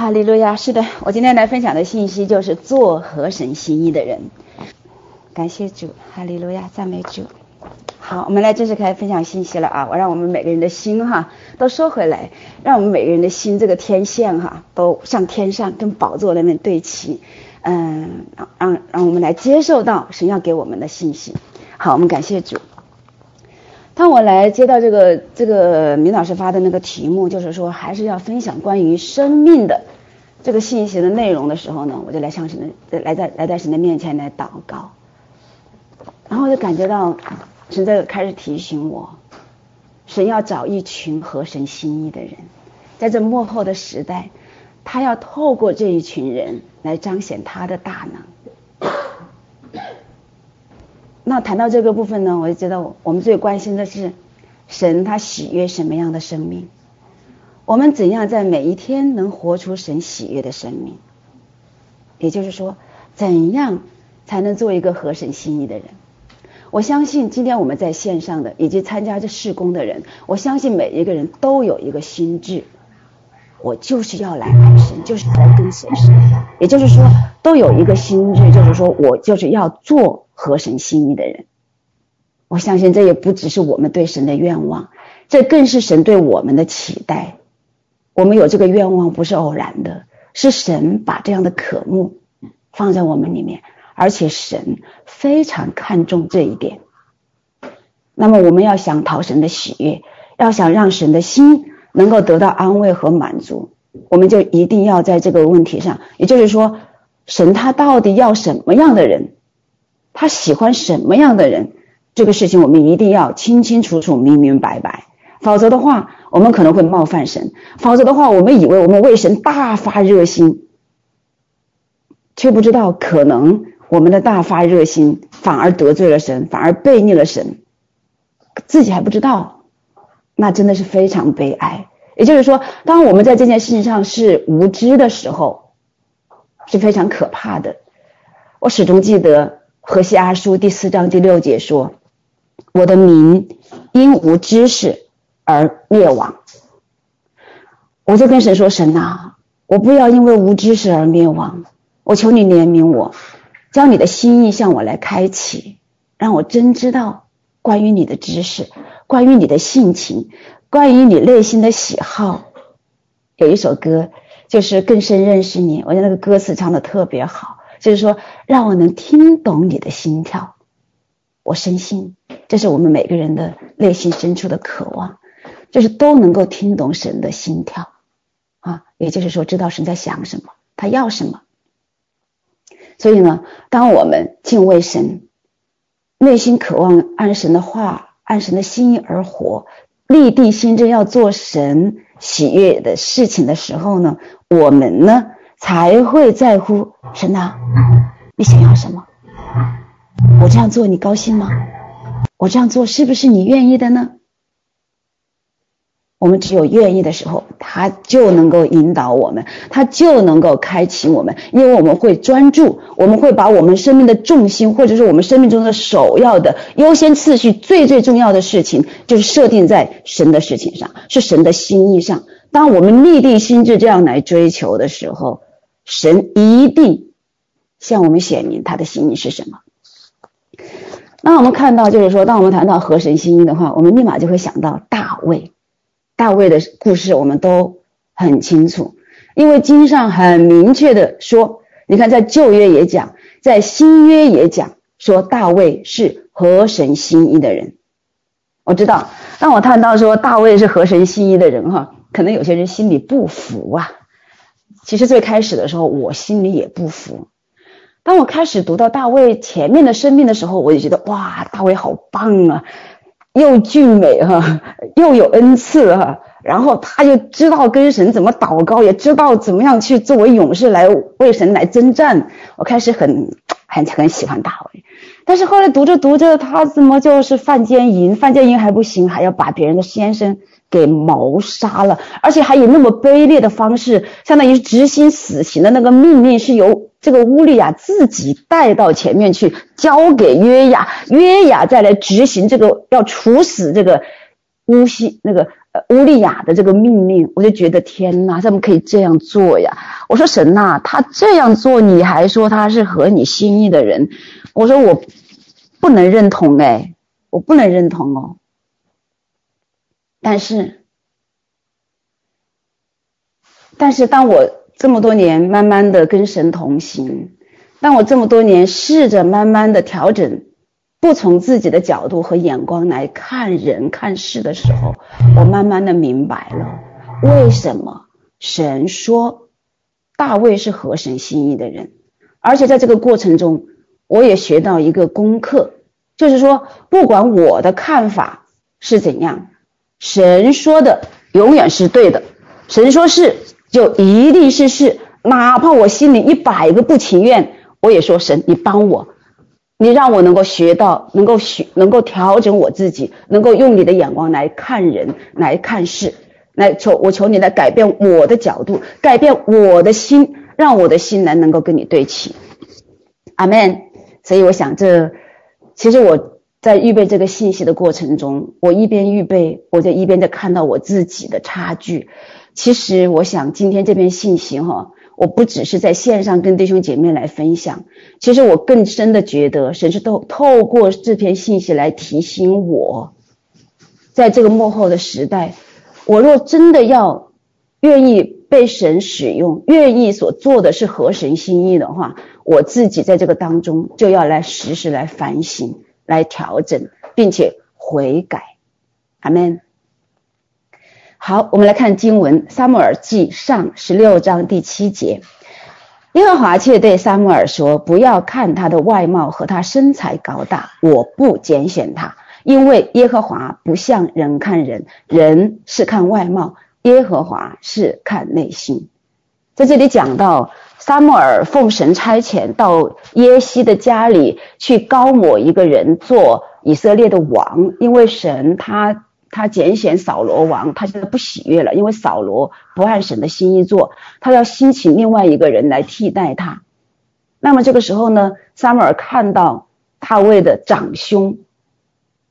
哈利路亚！是的，我今天来分享的信息就是做合神心意的人。感谢主，哈利路亚，赞美主。好，我们来正式开始分享信息了啊！我让我们每个人的心哈都收回来，让我们每个人的心这个天线哈都向天上跟宝座那边对齐。嗯，让让让我们来接受到神要给我们的信息。好，我们感谢主。当我来接到这个这个明老师发的那个题目，就是说还是要分享关于生命的这个信息的内容的时候呢，我就来向神的来在来在神的面前来祷告，然后就感觉到神在开始提醒我，神要找一群合神心意的人，在这幕后的时代，他要透过这一群人来彰显他的大能。那谈到这个部分呢，我就知道我们最关心的是神他喜悦什么样的生命，我们怎样在每一天能活出神喜悦的生命，也就是说，怎样才能做一个合神心意的人？我相信今天我们在线上的以及参加这事工的人，我相信每一个人都有一个心智，我就是要来爱神，就是来跟随神，也就是说都有一个心智，就是说我就是要做。合神心意的人，我相信这也不只是我们对神的愿望，这更是神对我们的期待。我们有这个愿望不是偶然的，是神把这样的渴慕放在我们里面，而且神非常看重这一点。那么我们要想讨神的喜悦，要想让神的心能够得到安慰和满足，我们就一定要在这个问题上，也就是说，神他到底要什么样的人？他喜欢什么样的人？这个事情我们一定要清清楚楚、明明白白，否则的话，我们可能会冒犯神；否则的话，我们以为我们为神大发热心，却不知道可能我们的大发热心反而得罪了神，反而背逆了神，自己还不知道，那真的是非常悲哀。也就是说，当我们在这件事情上是无知的时候，是非常可怕的。我始终记得。何西阿书第四章第六节说：“我的民因无知识而灭亡。”我就跟神说：“神呐，我不要因为无知识而灭亡，我求你怜悯我，将你的心意向我来开启，让我真知道关于你的知识，关于你的性情，关于你内心的喜好。”有一首歌就是更深认识你，我觉得那个歌词唱的特别好。就是说，让我能听懂你的心跳。我深信，这是我们每个人的内心深处的渴望，就是都能够听懂神的心跳啊。也就是说，知道神在想什么，他要什么。所以呢，当我们敬畏神，内心渴望按神的话、按神的心意而活，立定心志要做神喜悦的事情的时候呢，我们呢，才会在乎神呐，你想要什么？我这样做你高兴吗？我这样做是不是你愿意的呢？我们只有愿意的时候，他就能够引导我们，他就能够开启我们，因为我们会专注，我们会把我们生命的重心，或者是我们生命中的首要的优先次序，最最重要的事情，就是设定在神的事情上，是神的心意上。当我们立定心智这样来追求的时候，神一定向我们显明他的心意是什么。那我们看到，就是说，当我们谈到合神心意的话，我们立马就会想到大卫。大卫的故事我们都很清楚，因为经上很明确的说，你看在旧约也讲，在新约也讲，说大卫是合神心意的人。我知道，当我谈到说大卫是合神心意的人哈，可能有些人心里不服啊。其实最开始的时候，我心里也不服。当我开始读到大卫前面的生命的时候，我就觉得哇，大卫好棒啊，又俊美哈，又有恩赐哈，然后他就知道跟神怎么祷告，也知道怎么样去作为勇士来为神来征战。我开始很很很喜欢大卫，但是后来读着读着，他怎么就是犯奸淫？犯奸淫还不行，还要把别人的先生。给谋杀了，而且还以那么卑劣的方式，相当于执行死刑的那个命令是由这个乌利亚自己带到前面去，交给约雅，约雅再来执行这个要处死这个乌西那个呃乌利亚的这个命令。我就觉得天哪，怎么可以这样做呀？我说神呐、啊，他这样做，你还说他是合你心意的人？我说我不能认同哎，我不能认同哦。但是，但是当我这么多年慢慢的跟神同行，当我这么多年试着慢慢的调整。不从自己的角度和眼光来看人看事的时候，我慢慢的明白了为什么神说大卫是合神心意的人，而且在这个过程中，我也学到一个功课，就是说，不管我的看法是怎样，神说的永远是对的，神说是就一定是是，哪怕我心里一百个不情愿，我也说神，你帮我。你让我能够学到，能够学，能够调整我自己，能够用你的眼光来看人，来看事，来求我求你来改变我的角度，改变我的心，让我的心来能够跟你对齐。阿门。所以我想这，其实我在预备这个信息的过程中，我一边预备，我就一边在看到我自己的差距。其实我想今天这篇信息哈。我不只是在线上跟弟兄姐妹来分享，其实我更深的觉得，神是透透过这篇信息来提醒我，在这个幕后的时代，我若真的要愿意被神使用，愿意所做的是合神心意的话，我自己在这个当中就要来时时来反省、来调整，并且悔改。阿门。好，我们来看经文，撒母耳记上十六章第七节，耶和华却对撒母耳说：“不要看他的外貌和他身材高大，我不拣选他，因为耶和华不像人看人，人是看外貌，耶和华是看内心。”在这里讲到撒母耳奉神差遣到耶西的家里去膏抹一个人做以色列的王，因为神他。他拣选扫罗王，他现在不喜悦了，因为扫罗不按神的心意做，他要兴起另外一个人来替代他。那么这个时候呢，撒母耳看到大卫的长兄，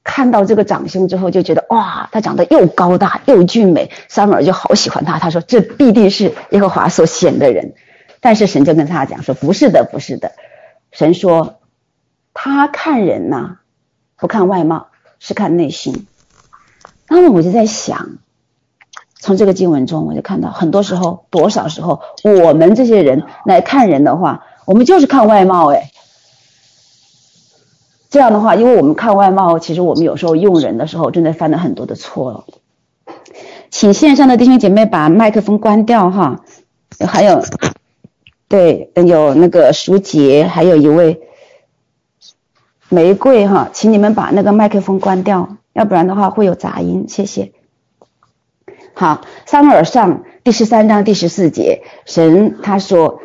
看到这个长兄之后，就觉得哇，他长得又高大又俊美，撒母耳就好喜欢他。他说这必定是耶和华所选的人。但是神就跟他讲说，不是的，不是的。神说他看人呐，不看外貌，是看内心。那么我就在想，从这个经文中，我就看到很多时候，多少时候，我们这些人来看人的话，我们就是看外貌，哎，这样的话，因为我们看外貌，其实我们有时候用人的时候，真的犯了很多的错了。请线上的弟兄姐妹把麦克风关掉哈，还有，对，有那个舒洁，还有一位玫瑰哈，请你们把那个麦克风关掉。要不然的话会有杂音，谢谢。好，撒母耳上第十三章第十四节，神他说：“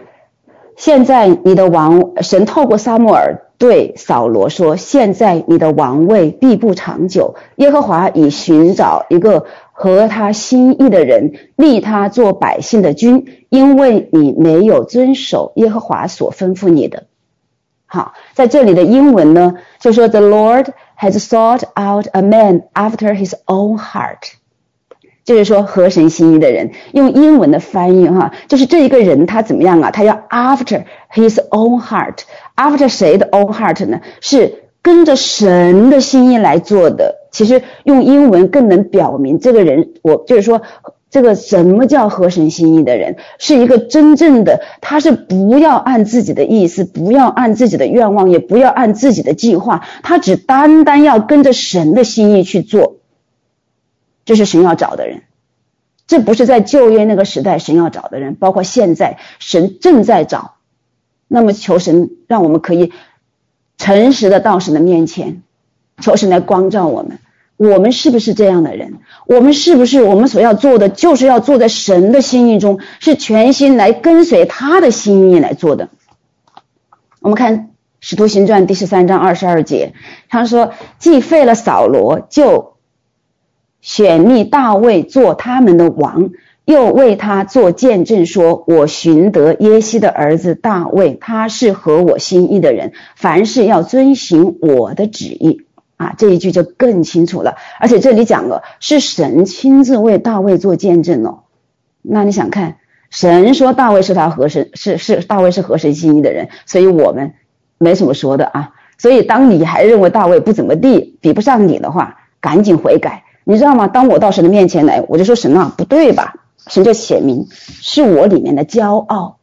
现在你的王，神透过撒母耳对扫罗说：现在你的王位必不长久。耶和华已寻找一个合他心意的人，立他做百姓的君，因为你没有遵守耶和华所吩咐你的。”好，在这里的英文呢，就说 “The Lord”。has sought out a man after his own heart，就是说合神心意的人。用英文的翻译哈，就是这一个人他怎么样啊？他要 after his own heart，after 谁的 own heart 呢？是跟着神的心意来做的。其实用英文更能表明这个人，我就是说。这个什么叫合神心意的人？是一个真正的，他是不要按自己的意思，不要按自己的愿望，也不要按自己的计划，他只单单要跟着神的心意去做。这是神要找的人，这不是在旧约那个时代神要找的人，包括现在神正在找。那么求神让我们可以诚实的到神的面前，求神来光照我们。我们是不是这样的人？我们是不是我们所要做的，就是要做在神的心意中，是全心来跟随他的心意来做的？我们看《使徒行传》第十三章二十二节，他说：“既废了扫罗，就选立大卫做他们的王，又为他做见证，说：我寻得耶西的儿子大卫，他是合我心意的人，凡事要遵行我的旨意。”啊，这一句就更清楚了，而且这里讲了是神亲自为大卫做见证哦。那你想看，神说大卫是他合神，是是大卫是合神心意的人，所以我们没什么说的啊。所以当你还认为大卫不怎么地，比不上你的话，赶紧悔改。你知道吗？当我到神的面前来，我就说神啊，不对吧？神就显明是我里面的骄傲，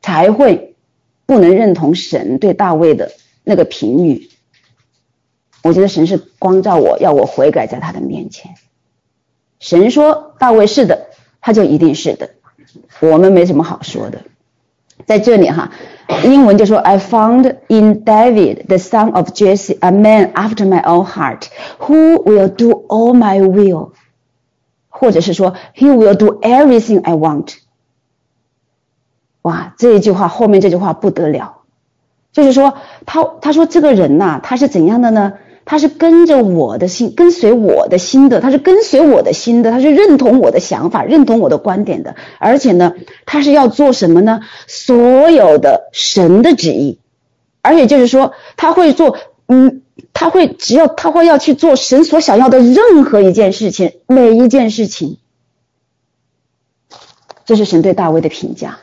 才会不能认同神对大卫的那个评语。我觉得神是光照我，要我悔改在他的面前。神说大卫是的，他就一定是的，我们没什么好说的。在这里哈，英文就说 I found in David the son of Jesse a man after my own heart who will do all my will，或者是说 He will do everything I want。哇，这一句话后面这句话不得了，就是说他他说这个人呐、他是怎样的呢？他是跟着我的心，跟随我的心的，他是跟随我的心的，他是认同我的想法，认同我的观点的，而且呢，他是要做什么呢？所有的神的旨意，而且就是说，他会做，嗯，他会只要他会要去做神所想要的任何一件事情，每一件事情，这是神对大卫的评价。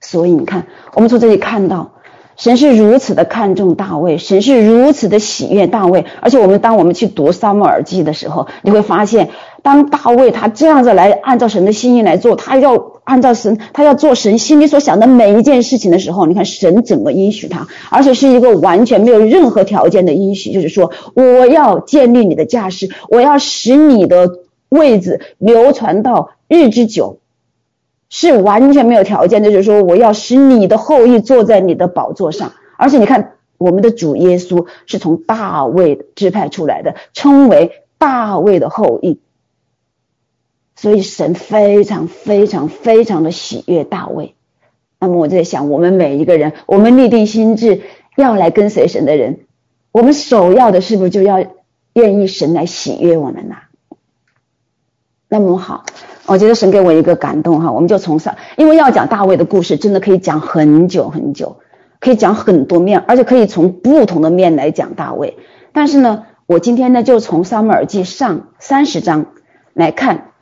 所以你看，我们从这里看到。神是如此的看重大卫，神是如此的喜悦大卫，而且我们当我们去读撒母耳记的时候，你会发现，当大卫他这样子来按照神的心意来做，他要按照神，他要做神心里所想的每一件事情的时候，你看神怎么应许他，而且是一个完全没有任何条件的应许，就是说我要建立你的家室，我要使你的位子流传到日之久。是完全没有条件的，就是说我要使你的后裔坐在你的宝座上，而且你看，我们的主耶稣是从大卫支派出来的，称为大卫的后裔，所以神非常非常非常的喜悦大卫。那么我在想，我们每一个人，我们立定心志要来跟随神的人，我们首要的是不是就要愿意神来喜悦我们呢？那么好。我觉得神给我一个感动哈，我们就从上，因为要讲大卫的故事，真的可以讲很久很久，可以讲很多面，而且可以从不同的面来讲大卫。但是呢，我今天呢就从撒母耳记上三十章来看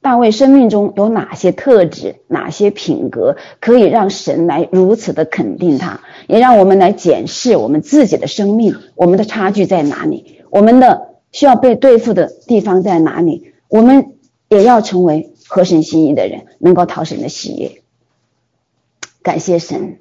大卫生命中有哪些特质、哪些品格，可以让神来如此的肯定他，也让我们来检视我们自己的生命，我们的差距在哪里，我们的需要被对付的地方在哪里，我们。也要成为合神心意的人，能够讨神的喜悦。感谢神。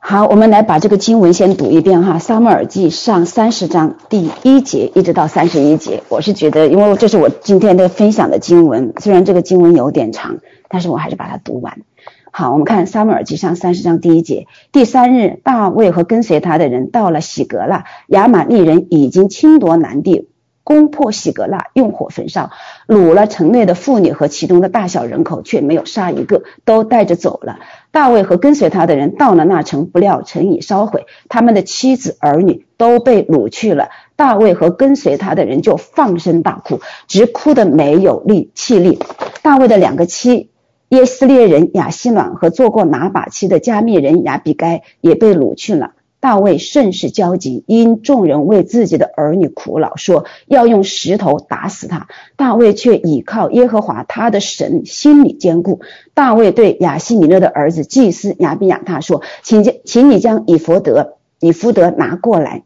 好，我们来把这个经文先读一遍哈，《撒母耳记上》三十章第一节一直到三十一节。我是觉得，因为这是我今天的分享的经文，虽然这个经文有点长，但是我还是把它读完。好，我们看《撒母耳记上》三十章第一节：第三日，大卫和跟随他的人到了喜革拉，亚玛力人已经侵夺南地。攻破喜革拉，用火焚烧，掳了城内的妇女和其中的大小人口，却没有杀一个，都带着走了。大卫和跟随他的人到了那城，不料城已烧毁，他们的妻子儿女都被掳去了。大卫和跟随他的人就放声大哭，直哭得没有力气力。大卫的两个妻耶斯列人亚希暖和做过拿把妻的迦密人亚比该也被掳去了。大卫甚是焦急，因众人为自己的儿女苦恼，说要用石头打死他。大卫却倚靠耶和华他的神，心里坚固。大卫对亚希米勒的儿子祭司亚比亚他说：“请将，请你将以弗得，以弗得拿过来。”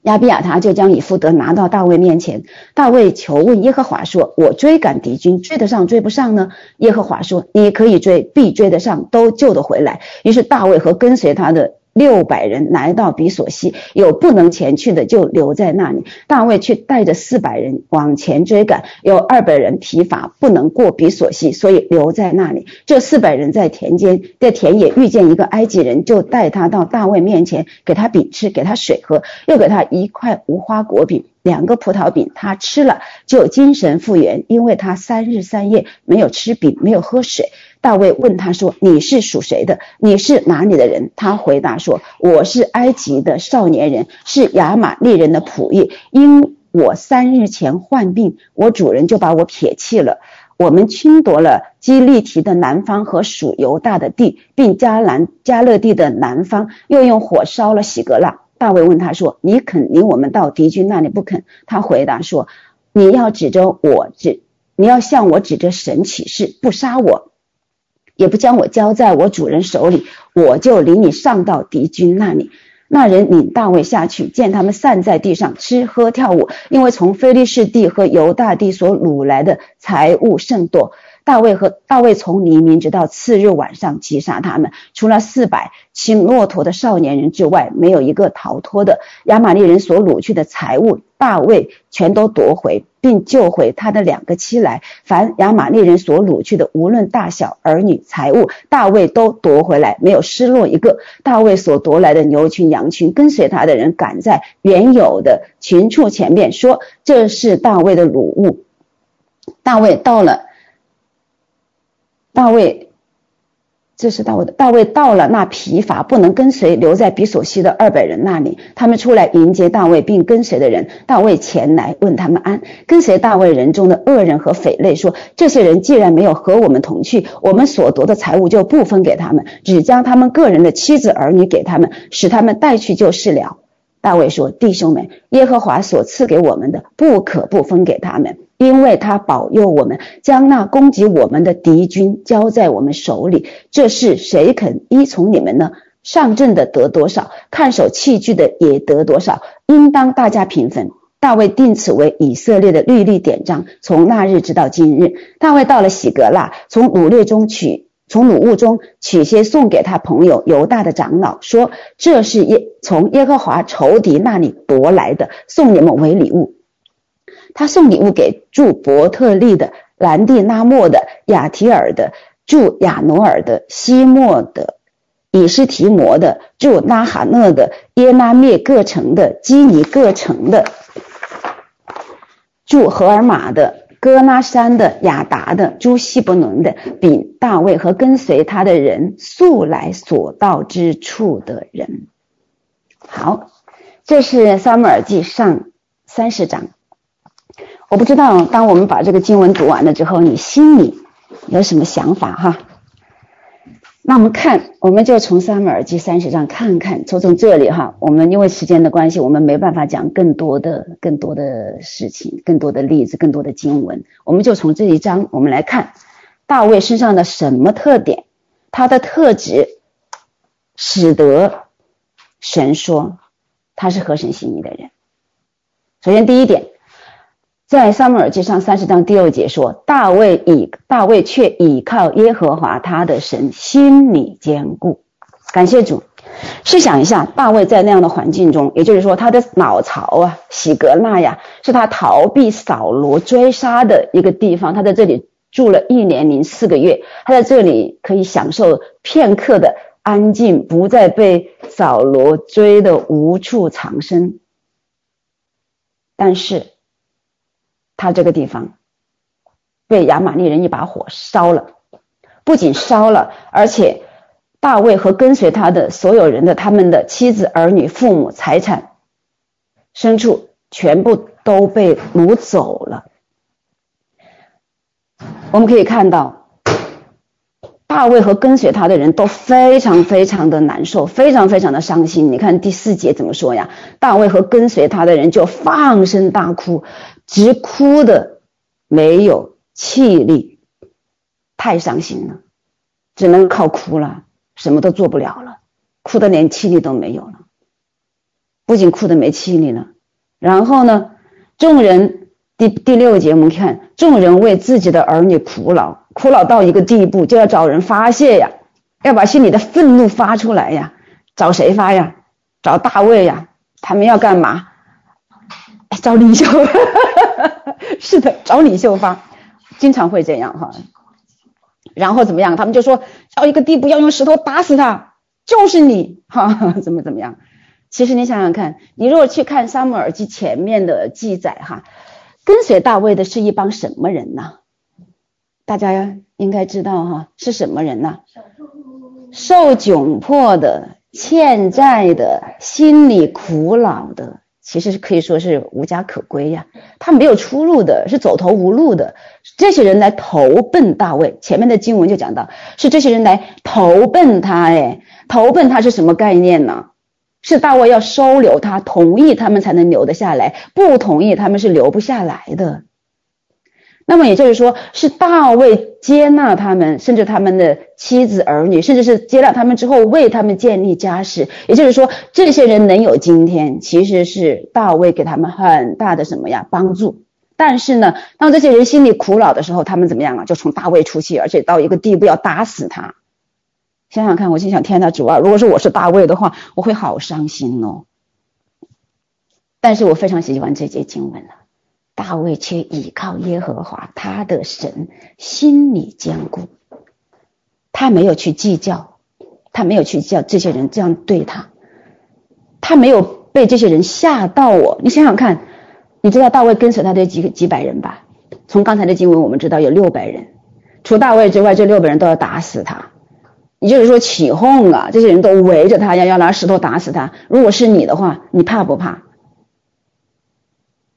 亚比亚他就将以弗得拿到大卫面前。大卫求问耶和华说：“我追赶敌军，追得上追不上呢？”耶和华说：“你可以追，必追得上，都救得回来。”于是大卫和跟随他的。六百人来到比索西，有不能前去的就留在那里。大卫却带着四百人往前追赶，有二百人疲乏，不能过比索西，所以留在那里。这四百人在田间，在田野遇见一个埃及人，就带他到大卫面前，给他饼吃，给他水喝，又给他一块无花果饼，两个葡萄饼。他吃了就精神复原，因为他三日三夜没有吃饼，没有喝水。大卫问他说：“你是属谁的？你是哪里的人？”他回答说：“我是埃及的少年人，是亚玛利人的仆役。因我三日前患病，我主人就把我撇弃了。我们侵夺了基利提的南方和属犹大的地，并迦南迦勒地的南方，又用火烧了喜革拉。”大卫问他说：“你肯领我们到敌军那里不肯？”他回答说：“你要指着我指。”你要向我指着神起誓，不杀我，也不将我交在我主人手里，我就领你上到敌军那里。那人领大卫下去，见他们散在地上吃喝跳舞，因为从菲利士地和犹大地所掳来的财物甚多。大卫和大卫从黎明直到次日晚上击杀他们，除了四百骑骆驼的少年人之外，没有一个逃脱的。亚玛力人所掳去的财物，大卫全都夺回，并救回他的两个妻来。凡亚玛力人所掳去的，无论大小儿女财物，大卫都夺回来，没有失落一个。大卫所夺来的牛群羊群，跟随他的人赶在原有的群畜前面，说：“这是大卫的掳物。”大卫到了。大卫，这是大卫。大卫到了那疲乏不能跟随，留在比索西的二百人那里。他们出来迎接大卫，并跟随的人。大卫前来问他们安。跟随大卫人中的恶人和匪类说：“这些人既然没有和我们同去，我们所夺的财物就不分给他们，只将他们个人的妻子儿女给他们，使他们带去就是了。”大卫说：“弟兄们，耶和华所赐给我们的，不可不分给他们。”因为他保佑我们，将那攻击我们的敌军交在我们手里，这事谁肯依从你们呢？上阵的得多少，看守器具的也得多少，应当大家平分。大卫定此为以色列的律例典章，从那日直到今日。大卫到了喜革拉，从掳掠中取，从掳物中取些送给他朋友犹大的长老，说：“这是耶从耶和华仇敌那里夺来的，送你们为礼物。”他送礼物给住伯特利的、兰地拉莫的、雅提尔的、住亚努尔的、西莫的、以斯提摩的、住拉哈纳的、耶拉灭各城的、基尼各城的、住荷尔玛的、歌拉山的、雅达的、住西伯伦的，比大卫和跟随他的人素来所到之处的人。好，这是撒母耳记上三十章。我不知道，当我们把这个经文读完了之后，你心里有什么想法哈？那我们看，我们就从撒母耳记三十章看看，从从这里哈，我们因为时间的关系，我们没办法讲更多的、更多的事情、更多的例子、更多的经文，我们就从这一章，我们来看大卫身上的什么特点，他的特质，使得神说他是合神心意的人。首先第一点。在撒母耳记上三十章第六节说：“大卫以大卫却倚靠耶和华他的神，心里坚固。”感谢主。试想一下，大卫在那样的环境中，也就是说，他的老巢啊，喜革拉呀，是他逃避扫罗追杀的一个地方。他在这里住了一年零四个月，他在这里可以享受片刻的安静，不再被扫罗追得无处藏身。但是，他这个地方被亚玛力人一把火烧了，不仅烧了，而且大卫和跟随他的所有人的他们的妻子、儿女、父母、财产、牲畜，全部都被掳走了。我们可以看到，大卫和跟随他的人都非常非常的难受，非常非常的伤心。你看第四节怎么说呀？大卫和跟随他的人就放声大哭。直哭的没有气力，太伤心了，只能靠哭了，什么都做不了了，哭的连气力都没有了。不仅哭的没气力了，然后呢，众人第第六节我们看，众人为自己的儿女苦恼，苦恼到一个地步，就要找人发泄呀，要把心里的愤怒发出来呀，找谁发呀？找大卫呀？他们要干嘛？找领袖。是的，找领袖发，经常会这样哈。然后怎么样？他们就说到一个地步，要用石头打死他，就是你哈，怎么怎么样？其实你想想看，你如果去看撒母耳记前面的记载哈，跟随大卫的是一帮什么人呢？大家应该知道哈，是什么人呢？受窘迫的、欠债的、心里苦恼的。其实是可以说是无家可归呀，他没有出路的，是走投无路的。这些人来投奔大卫，前面的经文就讲到，是这些人来投奔他。哎，投奔他是什么概念呢？是大卫要收留他，同意他们才能留得下来，不同意他们是留不下来的。那么也就是说，是大卫接纳他们，甚至他们的妻子儿女，甚至是接纳他们之后为他们建立家室。也就是说，这些人能有今天，其实是大卫给他们很大的什么呀帮助。但是呢，当这些人心里苦恼的时候，他们怎么样啊？就从大卫出气，而且到一个地步要打死他。想想看，我心想：天呐，主啊！如果说我是大卫的话，我会好伤心哦。但是我非常喜欢这节经文啊。大卫却倚靠耶和华他的神，心里坚固。他没有去计较，他没有去叫这些人这样对他，他没有被这些人吓到我。你想想看，你知道大卫跟随他的几几百人吧？从刚才的经文我们知道有六百人，除大卫之外，这六百人都要打死他。也就是说起哄啊，这些人都围着他，要要拿石头打死他。如果是你的话，你怕不怕？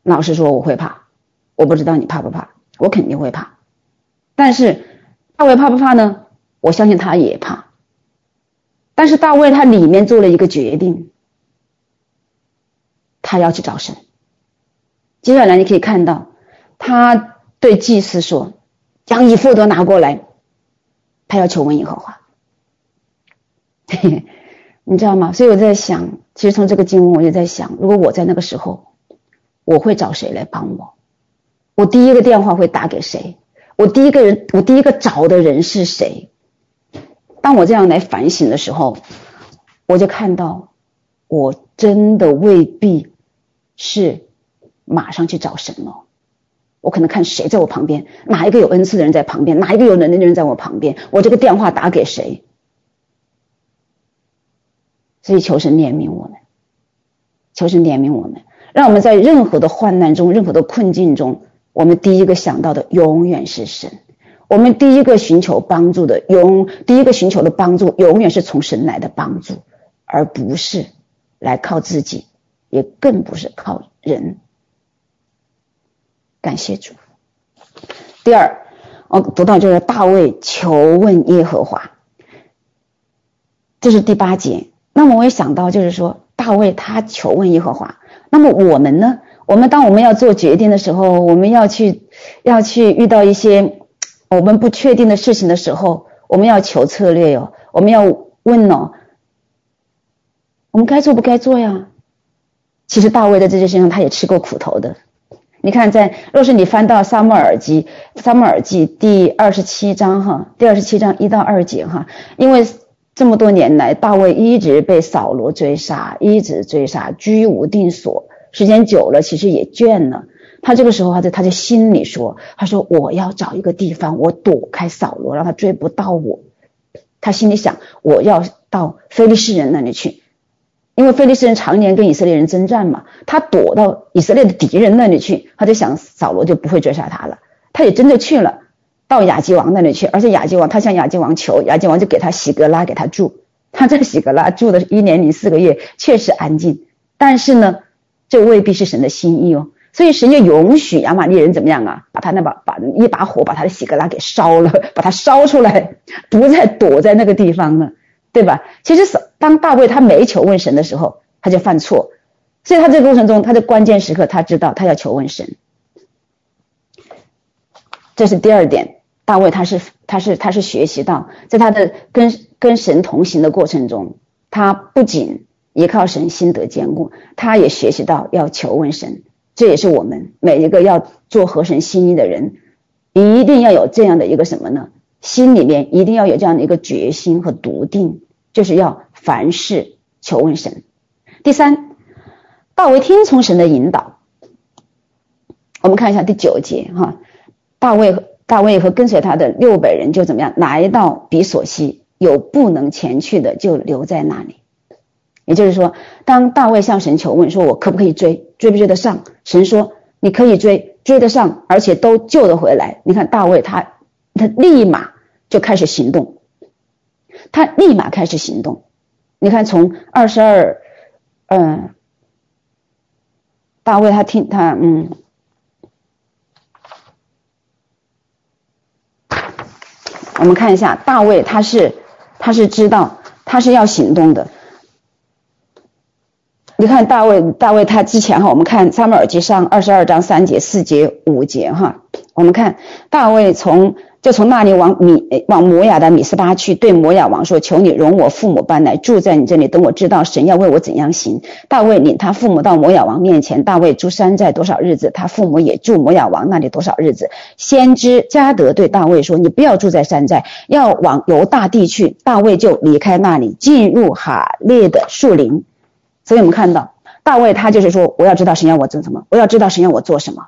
老实说，我会怕，我不知道你怕不怕，我肯定会怕。但是大卫怕不怕呢？我相信他也怕。但是大卫他里面做了一个决定，他要去找神。接下来你可以看到，他对祭司说：“将以弗得拿过来。”他要求问耶和华。你知道吗？所以我在想，其实从这个经文我就在想，如果我在那个时候。我会找谁来帮我？我第一个电话会打给谁？我第一个人，我第一个找的人是谁？当我这样来反省的时候，我就看到，我真的未必是马上去找神了。我可能看谁在我旁边，哪一个有恩赐的人在旁边，哪一个有能力的人在我旁边，我这个电话打给谁？所以求神怜悯我们，求神怜悯我们。让我们在任何的患难中、任何的困境中，我们第一个想到的永远是神。我们第一个寻求帮助的，永第一个寻求的帮助，永远是从神来的帮助，而不是来靠自己，也更不是靠人。感谢主。第二，我读到就是大卫求问耶和华，这是第八节。那么我也想到，就是说大卫他求问耶和华。那么我们呢？我们当我们要做决定的时候，我们要去要去遇到一些我们不确定的事情的时候，我们要求策略哟，我们要问哦，我们该做不该做呀？其实大卫在这件事情他也吃过苦头的。你看在，在若是你翻到撒母耳记，撒母耳记第二十七章哈，第二十七章一到二节哈，因为。这么多年来，大卫一直被扫罗追杀，一直追杀，居无定所。时间久了，其实也倦了。他这个时候，他在他在心里说：“他说我要找一个地方，我躲开扫罗，让他追不到我。”他心里想：“我要到非利士人那里去，因为非利士人常年跟以色列人征战嘛。他躲到以色列的敌人那里去，他就想扫罗就不会追杀他了。他也真的去了。”到亚基王那里去，而且亚基王他向亚基王求，亚基王就给他喜格拉给他住。他在喜格拉住的一年零四个月，确实安静。但是呢，这未必是神的心意哦。所以神就允许亚玛利人怎么样啊？把他那把把一把火把他的喜格拉给烧了，把他烧出来，不再躲在那个地方了，对吧？其实是当大卫他没求问神的时候，他就犯错。所以他这个过程中，他的关键时刻，他知道他要求问神。这是第二点。大卫他是他是他是学习到，在他的跟跟神同行的过程中，他不仅依靠神心得坚固，他也学习到要求问神。这也是我们每一个要做合神心意的人，一定要有这样的一个什么呢？心里面一定要有这样的一个决心和笃定，就是要凡事求问神。第三，大卫听从神的引导。我们看一下第九节哈，大卫。大卫和跟随他的六百人就怎么样？来到比索溪，有不能前去的就留在那里。也就是说，当大卫向神求问说：“我可不可以追？追不追得上？”神说：“你可以追，追得上，而且都救得回来。”你看大卫他他立马就开始行动，他立马开始行动。你看从二十二，嗯，大卫他听他嗯。我们看一下大卫，他是他是知道他是要行动的。你看大卫，大卫他之前哈，我们看撒母耳记上二十二章三节、四节、五节哈，我们看大卫从。就从那里往米往摩亚的米斯巴去，对摩亚王说：“求你容我父母搬来住在你这里，等我知道神要为我怎样行。”大卫领他父母到摩亚王面前。大卫住山寨多少日子，他父母也住摩亚王那里多少日子。先知迦得对大卫说：“你不要住在山寨，要往犹大地去。”大卫就离开那里，进入哈列的树林。所以我们看到大卫，他就是说：“我要知道神要我做什么，我要知道神要我做什么。”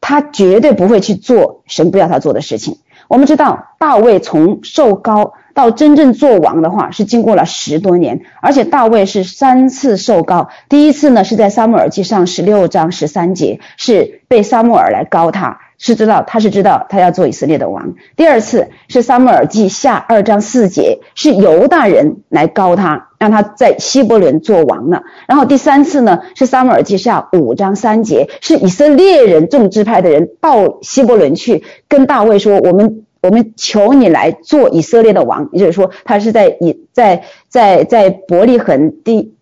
他绝对不会去做神不要他做的事情。我们知道大卫从受膏到真正做王的话，是经过了十多年，而且大卫是三次受膏。第一次呢是在撒母耳记上十六章十三节，是被撒母耳来膏他，是知道他是知道他要做以色列的王。第二次是撒母耳记下二章四节，是犹大人来膏他，让他在希伯伦做王了。然后第三次呢是撒母耳记下五章三节，是以色列人众支派的人到希伯伦去跟大卫说：“我们。”我们求你来做以色列的王，也就是说，他是在以在在在伯利恒第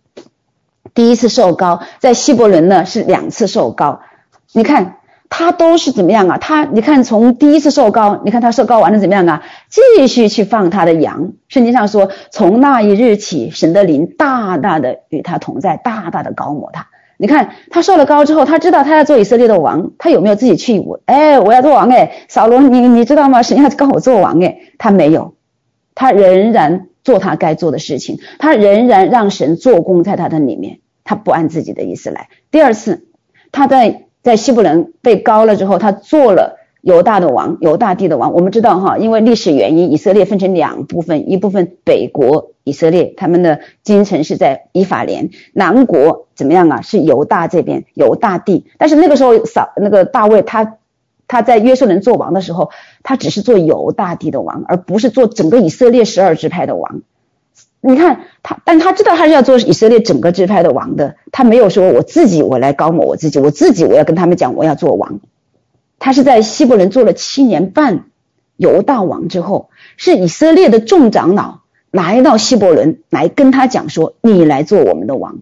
第一次受膏，在希伯伦呢是两次受膏。你看他都是怎么样啊？他你看从第一次受膏，你看他受膏完了怎么样啊？继续去放他的羊。圣经上说，从那一日起，神的灵大大的与他同在，大大的膏抹他。你看他受了膏之后，他知道他要做以色列的王，他有没有自己去？我哎，我要做王哎，扫罗，你你知道吗？神要跟我做王哎，他没有，他仍然做他该做的事情，他仍然让神做工在他的里面，他不按自己的意思来。第二次，他在在西伯伦被高了之后，他做了。犹大的王，犹大地的王，我们知道哈，因为历史原因，以色列分成两部分，一部分北国以色列，他们的京城是在以法莲，南国怎么样啊？是犹大这边，犹大地。但是那个时候，扫那个大卫他他在约书仑做王的时候，他只是做犹大地的王，而不是做整个以色列十二支派的王。你看他，但他知道他是要做以色列整个支派的王的，他没有说我自己我来高某我自己，我自己我要跟他们讲我要做王。他是在希伯伦做了七年半犹大王之后，是以色列的众长老来到希伯伦来跟他讲说：“你来做我们的王。”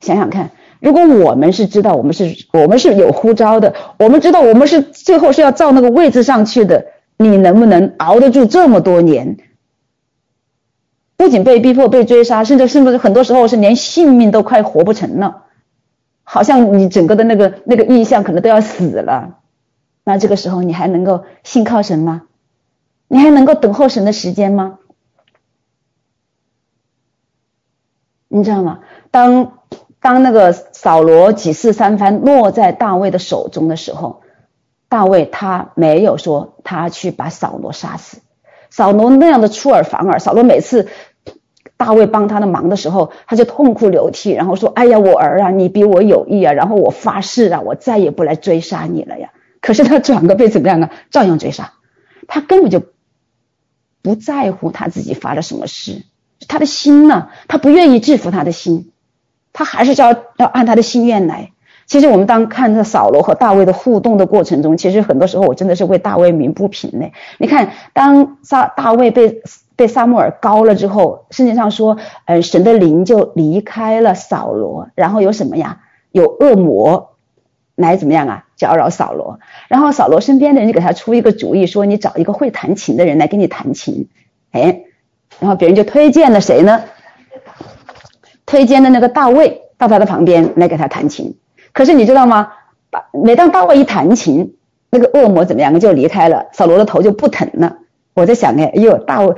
想想看，如果我们是知道我们是我们是有呼召的，我们知道我们是最后是要照那个位置上去的，你能不能熬得住这么多年？不仅被逼迫、被追杀，甚至甚至很多时候是连性命都快活不成了。好像你整个的那个那个意象可能都要死了，那这个时候你还能够信靠神吗？你还能够等候神的时间吗？你知道吗？当当那个扫罗几次三番落在大卫的手中的时候，大卫他没有说他去把扫罗杀死，扫罗那样的出尔反尔，扫罗每次。大卫帮他的忙的时候，他就痛哭流涕，然后说：“哎呀，我儿啊，你比我有意啊！然后我发誓啊，我再也不来追杀你了呀。”可是他转个背怎么样啊？照样追杀。他根本就不在乎他自己发了什么誓，他的心呢？他不愿意制服他的心，他还是要要按他的心愿来。其实我们当看着扫罗和大卫的互动的过程中，其实很多时候我真的是为大卫鸣不平呢。你看，当撒大卫被。被撒母耳膏了之后，圣经上说，呃，神的灵就离开了扫罗，然后有什么呀？有恶魔来怎么样啊？搅扰扫罗，然后扫罗身边的人就给他出一个主意，说你找一个会弹琴的人来给你弹琴，哎，然后别人就推荐了谁呢？推荐的那个大卫到他的旁边来给他弹琴。可是你知道吗？每当大卫一弹琴，那个恶魔怎么样就离开了，扫罗的头就不疼了。我在想，哎，哎呦，大卫。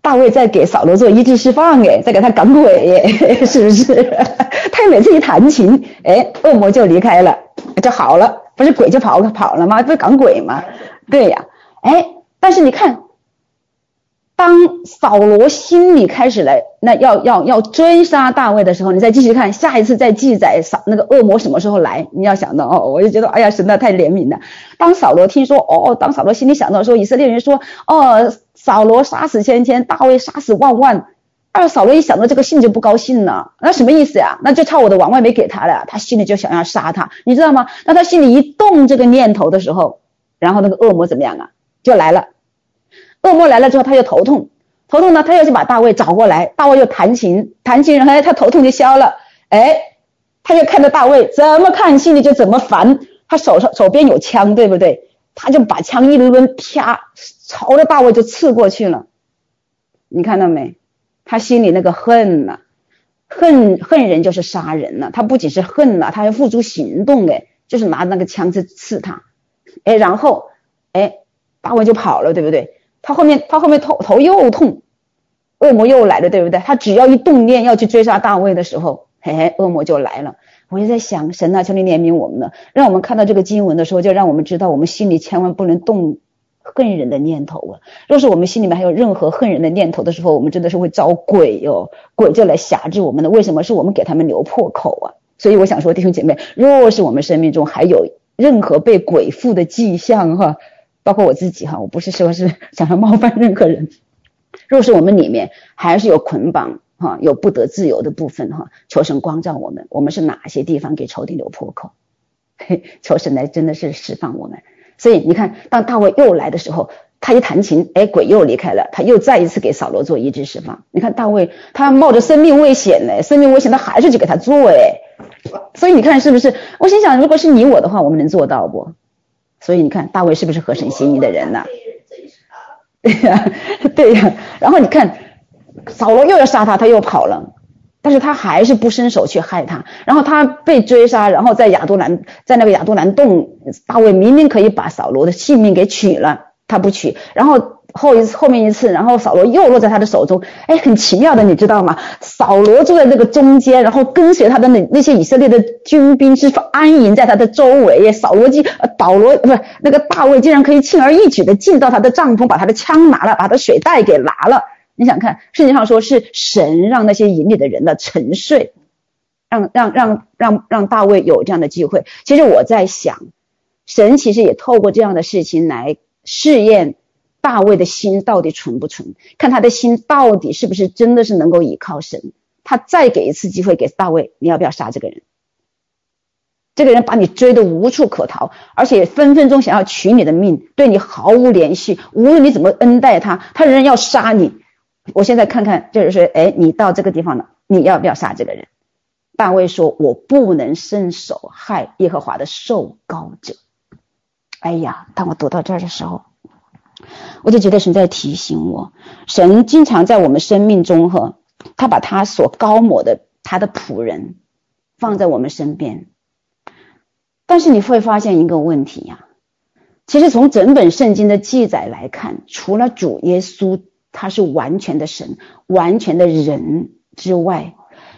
大卫在给扫罗做医治释放，哎，在给他赶鬼，是不是？他每次一弹琴，哎，恶魔就离开了，就好了，不是鬼就跑跑了吗？不是赶鬼吗？对呀，哎，但是你看，当扫罗心里开始来，那要要要追杀大卫的时候，你再继续看下一次再记载扫那个恶魔什么时候来，你要想到哦，我就觉得哎呀，神啊，太怜悯了。当扫罗听说哦，当扫罗心里想到说以色列人说哦。扫罗杀死千千，大卫杀死万万。二扫罗一想到这个，信就不高兴了。那什么意思呀？那就差我的王位没给他了，他心里就想要杀他，你知道吗？那他心里一动这个念头的时候，然后那个恶魔怎么样啊？就来了。恶魔来了之后，他就头痛，头痛呢，他又去把大卫找过来，大卫又弹琴，弹琴，然后他头痛就消了。哎，他就看着大卫怎么看心里就怎么烦，他手上手边有枪，对不对？他就把枪一抡，啪，朝着大卫就刺过去了。你看到没？他心里那个恨呐，恨恨人就是杀人了。他不仅是恨呐，他还付诸行动，哎，就是拿那个枪去刺他，哎，然后，哎，大卫就跑了，对不对？他后面他后面头头又痛，恶魔又来了，对不对？他只要一动念要去追杀大卫的时候，嘿嘿，恶魔就来了。我就在想，神啊，求你怜悯我们了，让我们看到这个经文的时候，就让我们知道，我们心里千万不能动恨人的念头啊！若是我们心里面还有任何恨人的念头的时候，我们真的是会招鬼哟、哦，鬼就来辖制我们的。为什么？是我们给他们留破口啊！所以我想说，弟兄姐妹，若是我们生命中还有任何被鬼附的迹象哈，包括我自己哈，我不是说是 想要冒犯任何人，若是我们里面还是有捆绑。哈，有不得自由的部分哈，求神光照我们，我们是哪些地方给仇敌留破口？嘿，求神来真的是释放我们。所以你看，当大卫又来的时候，他一弹琴，哎，鬼又离开了，他又再一次给扫罗做医治释放。你看大卫，他冒着生命危险呢，生命危险他还是去给他做哎。所以你看是不是？我心想，如果是你我的话，我们能做到不？所以你看大卫是不是合神心意的人呢？对呀，对呀。然后你看。扫罗又要杀他，他又跑了，但是他还是不伸手去害他。然后他被追杀，然后在亚都兰，在那个亚都兰洞，大卫明明可以把扫罗的性命给取了，他不取。然后后一次，后面一次，然后扫罗又落在他的手中。哎，很奇妙的，你知道吗？扫罗坐在那个中间，然后跟随他的那那些以色列的军兵是安营在他的周围。扫罗竟，呃，保罗不是那个大卫，竟然可以轻而易举的进到他的帐篷，把他的枪拿了，把他的水袋给拿了。你想看，圣经上说是神让那些营里的人的沉睡，让让让让让大卫有这样的机会。其实我在想，神其实也透过这样的事情来试验大卫的心到底纯不纯，看他的心到底是不是真的是能够依靠神。他再给一次机会给大卫，你要不要杀这个人？这个人把你追得无处可逃，而且分分钟想要取你的命，对你毫无联系，无论你怎么恩待他，他仍然要杀你。我现在看看，就是说，哎，你到这个地方了，你要不要杀这个人？大卫说：“我不能伸手害耶和华的受膏者。”哎呀，当我读到这儿的时候，我就觉得神在提醒我，神经常在我们生命中，哈，他把他所高抹的他的仆人放在我们身边。但是你会发现一个问题呀，其实从整本圣经的记载来看，除了主耶稣。他是完全的神，完全的人之外，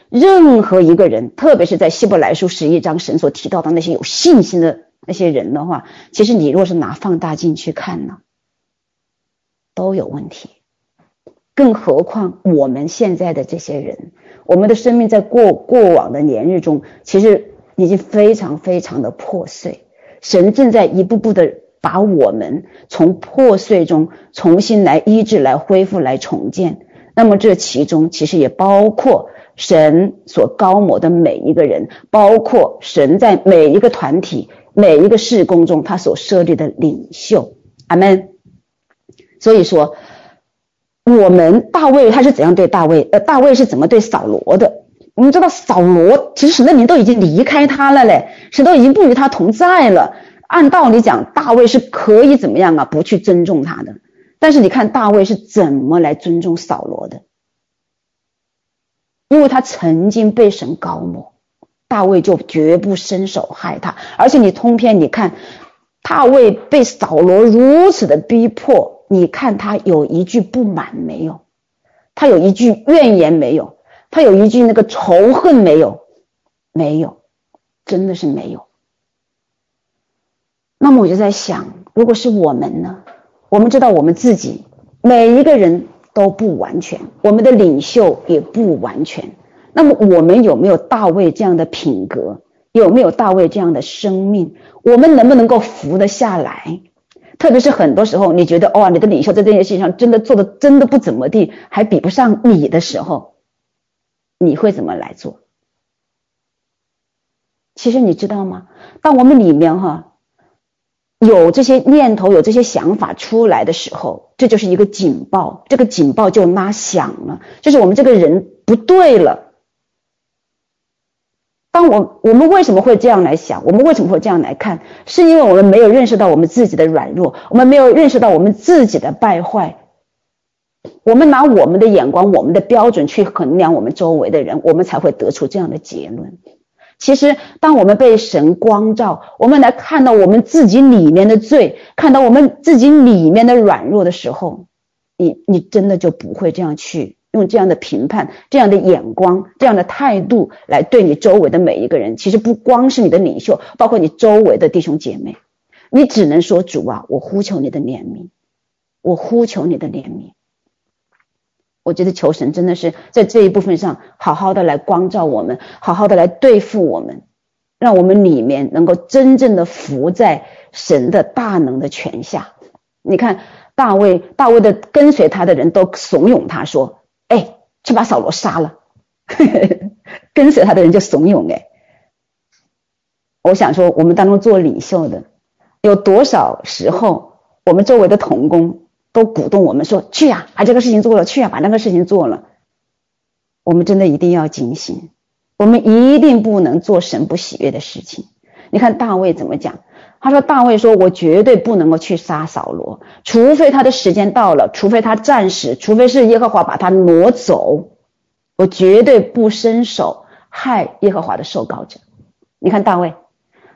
任何一个人，特别是在希伯来书十一章神所提到的那些有信心的那些人的话，其实你若是拿放大镜去看呢，都有问题。更何况我们现在的这些人，我们的生命在过过往的年日中，其实已经非常非常的破碎。神正在一步步的。把我们从破碎中重新来医治、来恢复、来重建。那么这其中其实也包括神所高抹的每一个人，包括神在每一个团体、每一个事工中他所设立的领袖。阿门。所以说，我们大卫他是怎样对大卫？呃，大卫是怎么对扫罗的？我们知道扫罗其实神的灵都已经离开他了嘞，神都已经不与他同在了。按道理讲，大卫是可以怎么样啊？不去尊重他的。但是你看大卫是怎么来尊重扫罗的？因为他曾经被神膏抹，大卫就绝不伸手害他。而且你通篇你看，大卫被扫罗如此的逼迫，你看他有一句不满没有？他有一句怨言没有？他有一句那个仇恨没有？没有，真的是没有。那么我就在想，如果是我们呢？我们知道我们自己每一个人都不完全，我们的领袖也不完全。那么我们有没有大卫这样的品格？有没有大卫这样的生命？我们能不能够服得下来？特别是很多时候，你觉得哦，你的领袖在这件事情上真的做的真的不怎么地，还比不上你的时候，你会怎么来做？其实你知道吗？当我们里面哈。有这些念头，有这些想法出来的时候，这就是一个警报，这个警报就拉响了，就是我们这个人不对了。当我我们为什么会这样来想？我们为什么会这样来看？是因为我们没有认识到我们自己的软弱，我们没有认识到我们自己的败坏。我们拿我们的眼光、我们的标准去衡量我们周围的人，我们才会得出这样的结论。其实，当我们被神光照，我们来看到我们自己里面的罪，看到我们自己里面的软弱的时候，你你真的就不会这样去用这样的评判、这样的眼光、这样的态度来对你周围的每一个人。其实不光是你的领袖，包括你周围的弟兄姐妹，你只能说：“主啊，我呼求你的怜悯，我呼求你的怜悯。”我觉得求神真的是在这一部分上好好的来光照我们，好好的来对付我们，让我们里面能够真正的服在神的大能的权下。你看大卫，大卫的跟随他的人都怂恿他说：“哎，去把扫罗杀了。”跟随他的人就怂恿哎。我想说，我们当中做领袖的，有多少时候我们周围的同工？都鼓动我们说去呀，把这个事情做了，去呀，把那个事情做了。我们真的一定要警醒，我们一定不能做神不喜悦的事情。你看大卫怎么讲？他说：“大卫说，我绝对不能够去杀扫罗，除非他的时间到了，除非他战死，除非是耶和华把他挪走，我绝对不伸手害耶和华的受膏者。”你看大卫，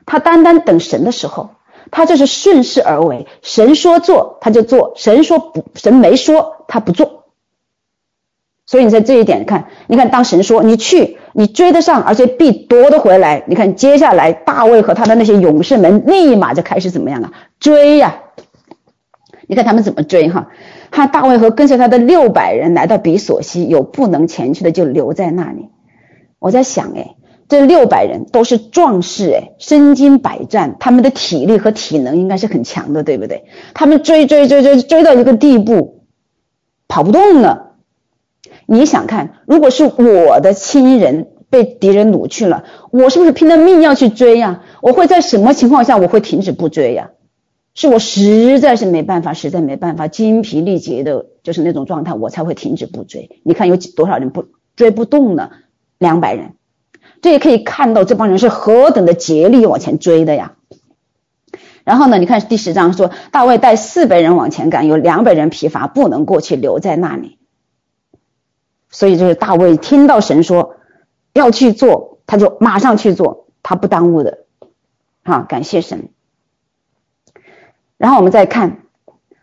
他单单等神的时候。他这是顺势而为，神说做他就做，神说不，神没说他不做。所以你在这一点看，你看当神说你去，你追得上，而且必夺得回来。你看接下来大卫和他的那些勇士们立马就开始怎么样啊？追呀！你看他们怎么追哈？他大卫和跟随他的六百人来到比索溪，有不能前去的就留在那里。我在想诶这六百人都是壮士，哎，身经百战，他们的体力和体能应该是很强的，对不对？他们追追追追追到一个地步，跑不动了。你想看，如果是我的亲人被敌人掳去了，我是不是拼了命要去追呀？我会在什么情况下我会停止不追呀？是我实在是没办法，实在没办法，精疲力竭的，就是那种状态，我才会停止不追。你看有多少人不追不动呢？两百人。这也可以看到这帮人是何等的竭力往前追的呀。然后呢，你看第十章说，大卫带四百人往前赶，有两百人疲乏，不能过去，留在那里。所以就是大卫听到神说要去做，他就马上去做，他不耽误的。好，感谢神。然后我们再看，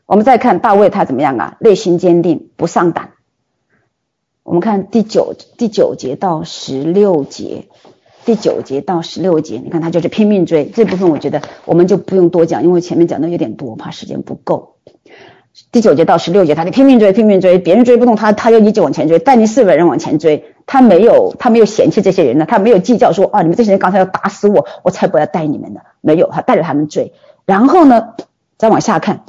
我们再看大卫他怎么样啊？内心坚定，不丧胆。我们看第九第九节到十六节，第九节到十六节，你看他就是拼命追这部分，我觉得我们就不用多讲，因为前面讲的有点多，怕时间不够。第九节到十六节，他就拼命追，拼命追，别人追不动他，他就一直往前追，带领四百人往前追，他没有他没有嫌弃这些人呢，他没有计较说啊，你们这些人刚才要打死我，我才不要带你们的，没有，他带着他们追，然后呢，再往下看。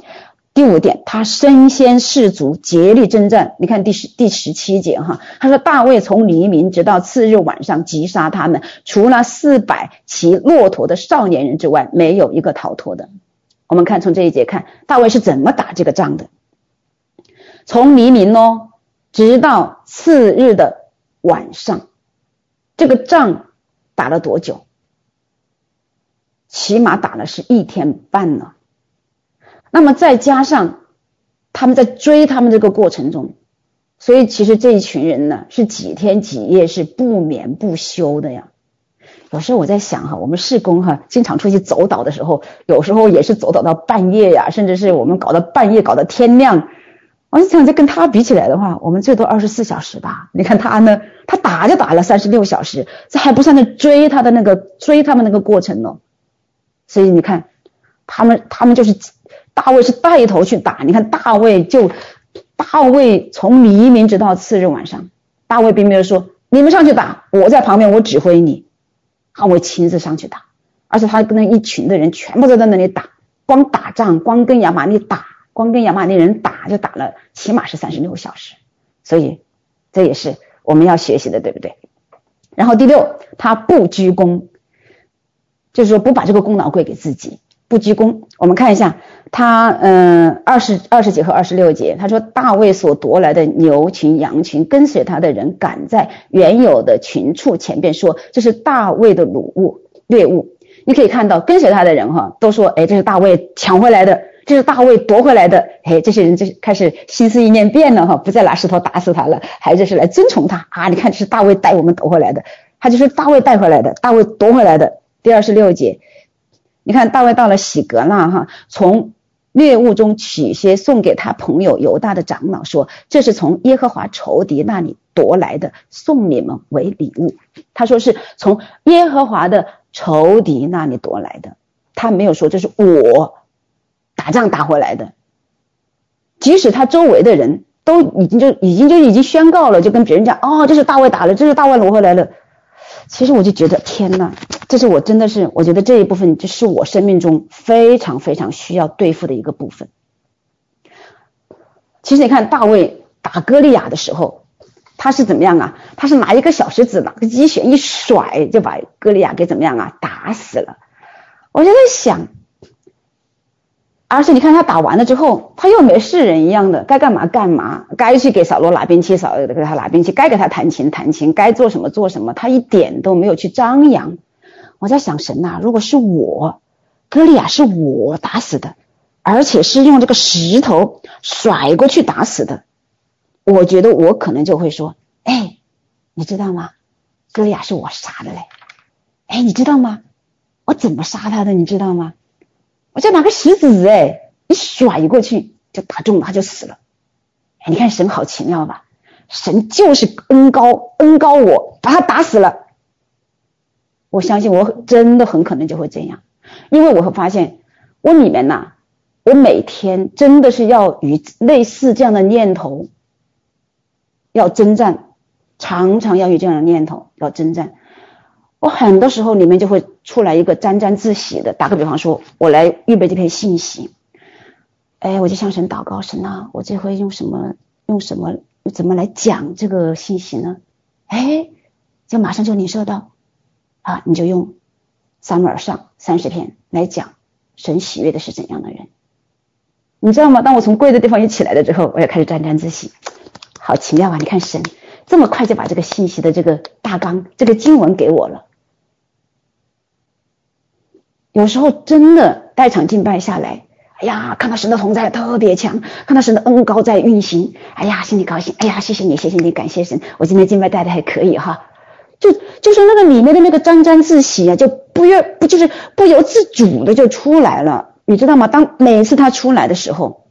第五点，他身先士卒，竭力征战。你看第十第十七节哈，他说大卫从黎明直到次日晚上击杀他们，除了四百骑骆驼的少年人之外，没有一个逃脱的。我们看从这一节看，大卫是怎么打这个仗的？从黎明哦，直到次日的晚上，这个仗打了多久？起码打了是一天半呢。那么再加上他们在追他们这个过程中，所以其实这一群人呢是几天几夜是不眠不休的呀。有时候我在想哈，我们事工哈，经常出去走岛的时候，有时候也是走岛到半夜呀，甚至是我们搞到半夜，搞到天亮。我就想，这跟他比起来的话，我们最多二十四小时吧。你看他呢，他打就打了三十六小时，这还不算那追他的那个追他们那个过程呢。所以你看，他们他们就是。大卫是带头去打，你看大卫就，大卫从黎明直到次日晚上，大卫并没有说你们上去打，我在旁边我指挥你，啊，我亲自上去打，而且他跟那一群的人全部都在那里打，光打仗，光跟亚玛力打，光跟亚玛力人打就打了起码是三十六个小时，所以这也是我们要学习的，对不对？然后第六，他不居功，就是说不把这个功劳归给自己。不居功。我们看一下他，嗯，二十二十节和二十六节，他说大卫所夺来的牛群、羊群，跟随他的人赶在原有的群畜前边说，这是大卫的掳物、掠物。你可以看到跟随他的人哈，都说，哎，这是大卫抢回来的，这是大卫夺回来的。哎，这些人就开始心思意念变了哈，不再拿石头打死他了，还是来尊崇他啊！你看，这是大卫带我们夺回来的，他就是大卫带回来的，大卫夺回来的。第二十六节。你看大卫到了洗革那哈，从猎物中取些送给他朋友犹大的长老，说：“这是从耶和华仇敌那里夺来的，送你们为礼物。”他说是从耶和华的仇敌那里夺来的，他没有说这是我打仗打回来的。即使他周围的人都已经就已经就已经宣告了，就跟别人讲：“哦，这是大卫打的，这是大卫夺回来的。”其实我就觉得天呐，这是我真的是，我觉得这一部分就是我生命中非常非常需要对付的一个部分。其实你看大卫打歌利亚的时候，他是怎么样啊？他是拿一个小石子，拿个鸡血一甩，就把歌利亚给怎么样啊？打死了。我就在想。而且你看他打完了之后，他又没事人一样的，该干嘛干嘛，该去给扫罗拿兵器，扫给他拿兵器，该给他弹琴弹琴，该做什么做什么，他一点都没有去张扬。我在想神呐，如果是我，歌利亚是我打死的，而且是用这个石头甩过去打死的，我觉得我可能就会说，哎，你知道吗？歌利亚是我杀的嘞，哎，你知道吗？我怎么杀他的？你知道吗？我就拿个石子哎，一甩过去就打中了，他就死了。哎，你看神好奇妙吧？神就是恩高恩高我，把他打死了。我相信我真的很可能就会这样，因为我会发现我里面呐，我每天真的是要与类似这样的念头要征战，常常要与这样的念头要征战。我很多时候里面就会出来一个沾沾自喜的，打个比方说，我来预备这篇信息，哎，我就向神祷告，神啊，我这回用什么用什么怎么来讲这个信息呢？哎，就马上就领受到，啊，你就用撒母耳上三十篇来讲神喜悦的是怎样的人，你知道吗？当我从跪的地方一起来了之后，我也开始沾沾自喜，好奇妙啊！你看神这么快就把这个信息的这个大纲这个经文给我了。有时候真的带场敬拜下来，哎呀，看到神的同在特别强，看到神的恩高在运行，哎呀，心里高兴，哎呀，谢谢你，谢谢你，感谢神，我今天敬拜带的还可以哈，就就是那个里面的那个沾沾自喜啊，就不愿不就是不由自主的就出来了，你知道吗？当每次他出来的时候，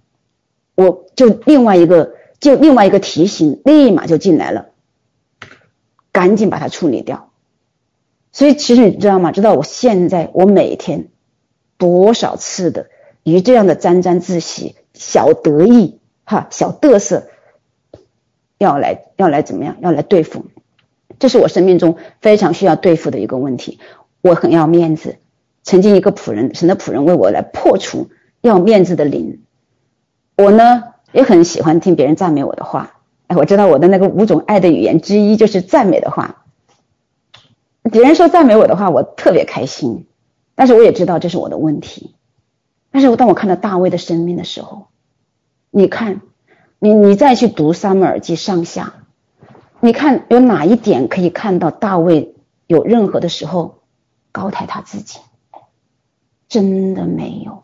我就另外一个就另外一个提醒立马就进来了，赶紧把它处理掉。所以其实你知道吗？知道我现在我每天多少次的与这样的沾沾自喜、小得意、哈小得瑟，要来要来怎么样？要来对付，这是我生命中非常需要对付的一个问题。我很要面子，曾经一个仆人，神的仆人为我来破除要面子的灵。我呢也很喜欢听别人赞美我的话。哎，我知道我的那个五种爱的语言之一就是赞美的话。别人说赞美我的话，我特别开心，但是我也知道这是我的问题。但是我当我看到大卫的生命的时候，你看，你你再去读撒母耳记上下，你看有哪一点可以看到大卫有任何的时候高抬他自己？真的没有。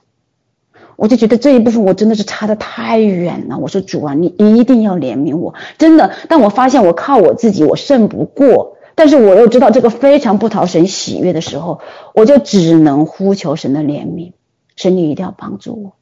我就觉得这一部分我真的是差得太远了。我说主啊，你一定要怜悯我，真的。但我发现我靠我自己，我胜不过。但是我又知道这个非常不讨神喜悦的时候，我就只能呼求神的怜悯，神你一定要帮助我，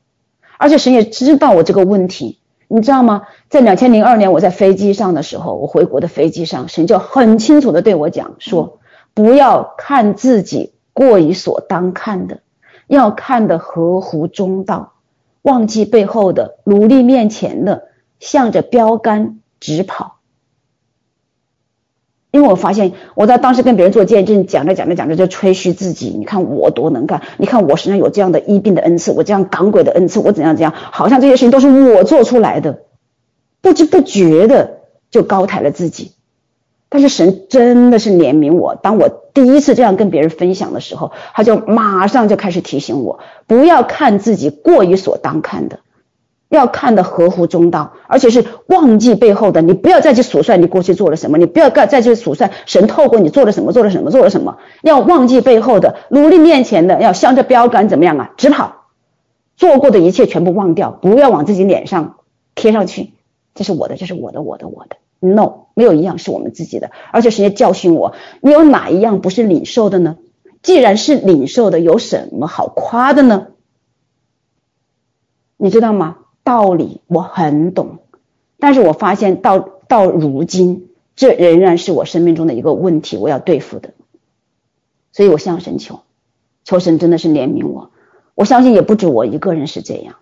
而且神也知道我这个问题，你知道吗？在两千零二年我在飞机上的时候，我回国的飞机上，神就很清楚的对我讲说，不要看自己过于所当看的，要看得合乎中道，忘记背后的，努力面前的，向着标杆直跑。因为我发现，我在当时跟别人做见证，讲着讲着讲着就吹嘘自己，你看我多能干，你看我身上有这样的医病的恩赐，我这样赶鬼的恩赐，我怎样怎样，好像这些事情都是我做出来的，不知不觉的就高抬了自己。但是神真的是怜悯我。当我第一次这样跟别人分享的时候，他就马上就开始提醒我，不要看自己过于所当看的，要看得合乎中道，而且是忘记背后的。你不要再去数算你过去做了什么，你不要再去数算神透过你做了什么，做了什么，做了什么。要忘记背后的，努力面前的，要向着标杆怎么样啊？直跑，做过的一切全部忘掉，不要往自己脸上贴上去。这是我的，这是我的，我的，我的。No，没有一样是我们自己的，而且神也教训我，你有哪一样不是领受的呢？既然是领受的，有什么好夸的呢？你知道吗？道理我很懂，但是我发现到到如今，这仍然是我生命中的一个问题，我要对付的。所以我向神求，求神真的是怜悯我。我相信也不止我一个人是这样，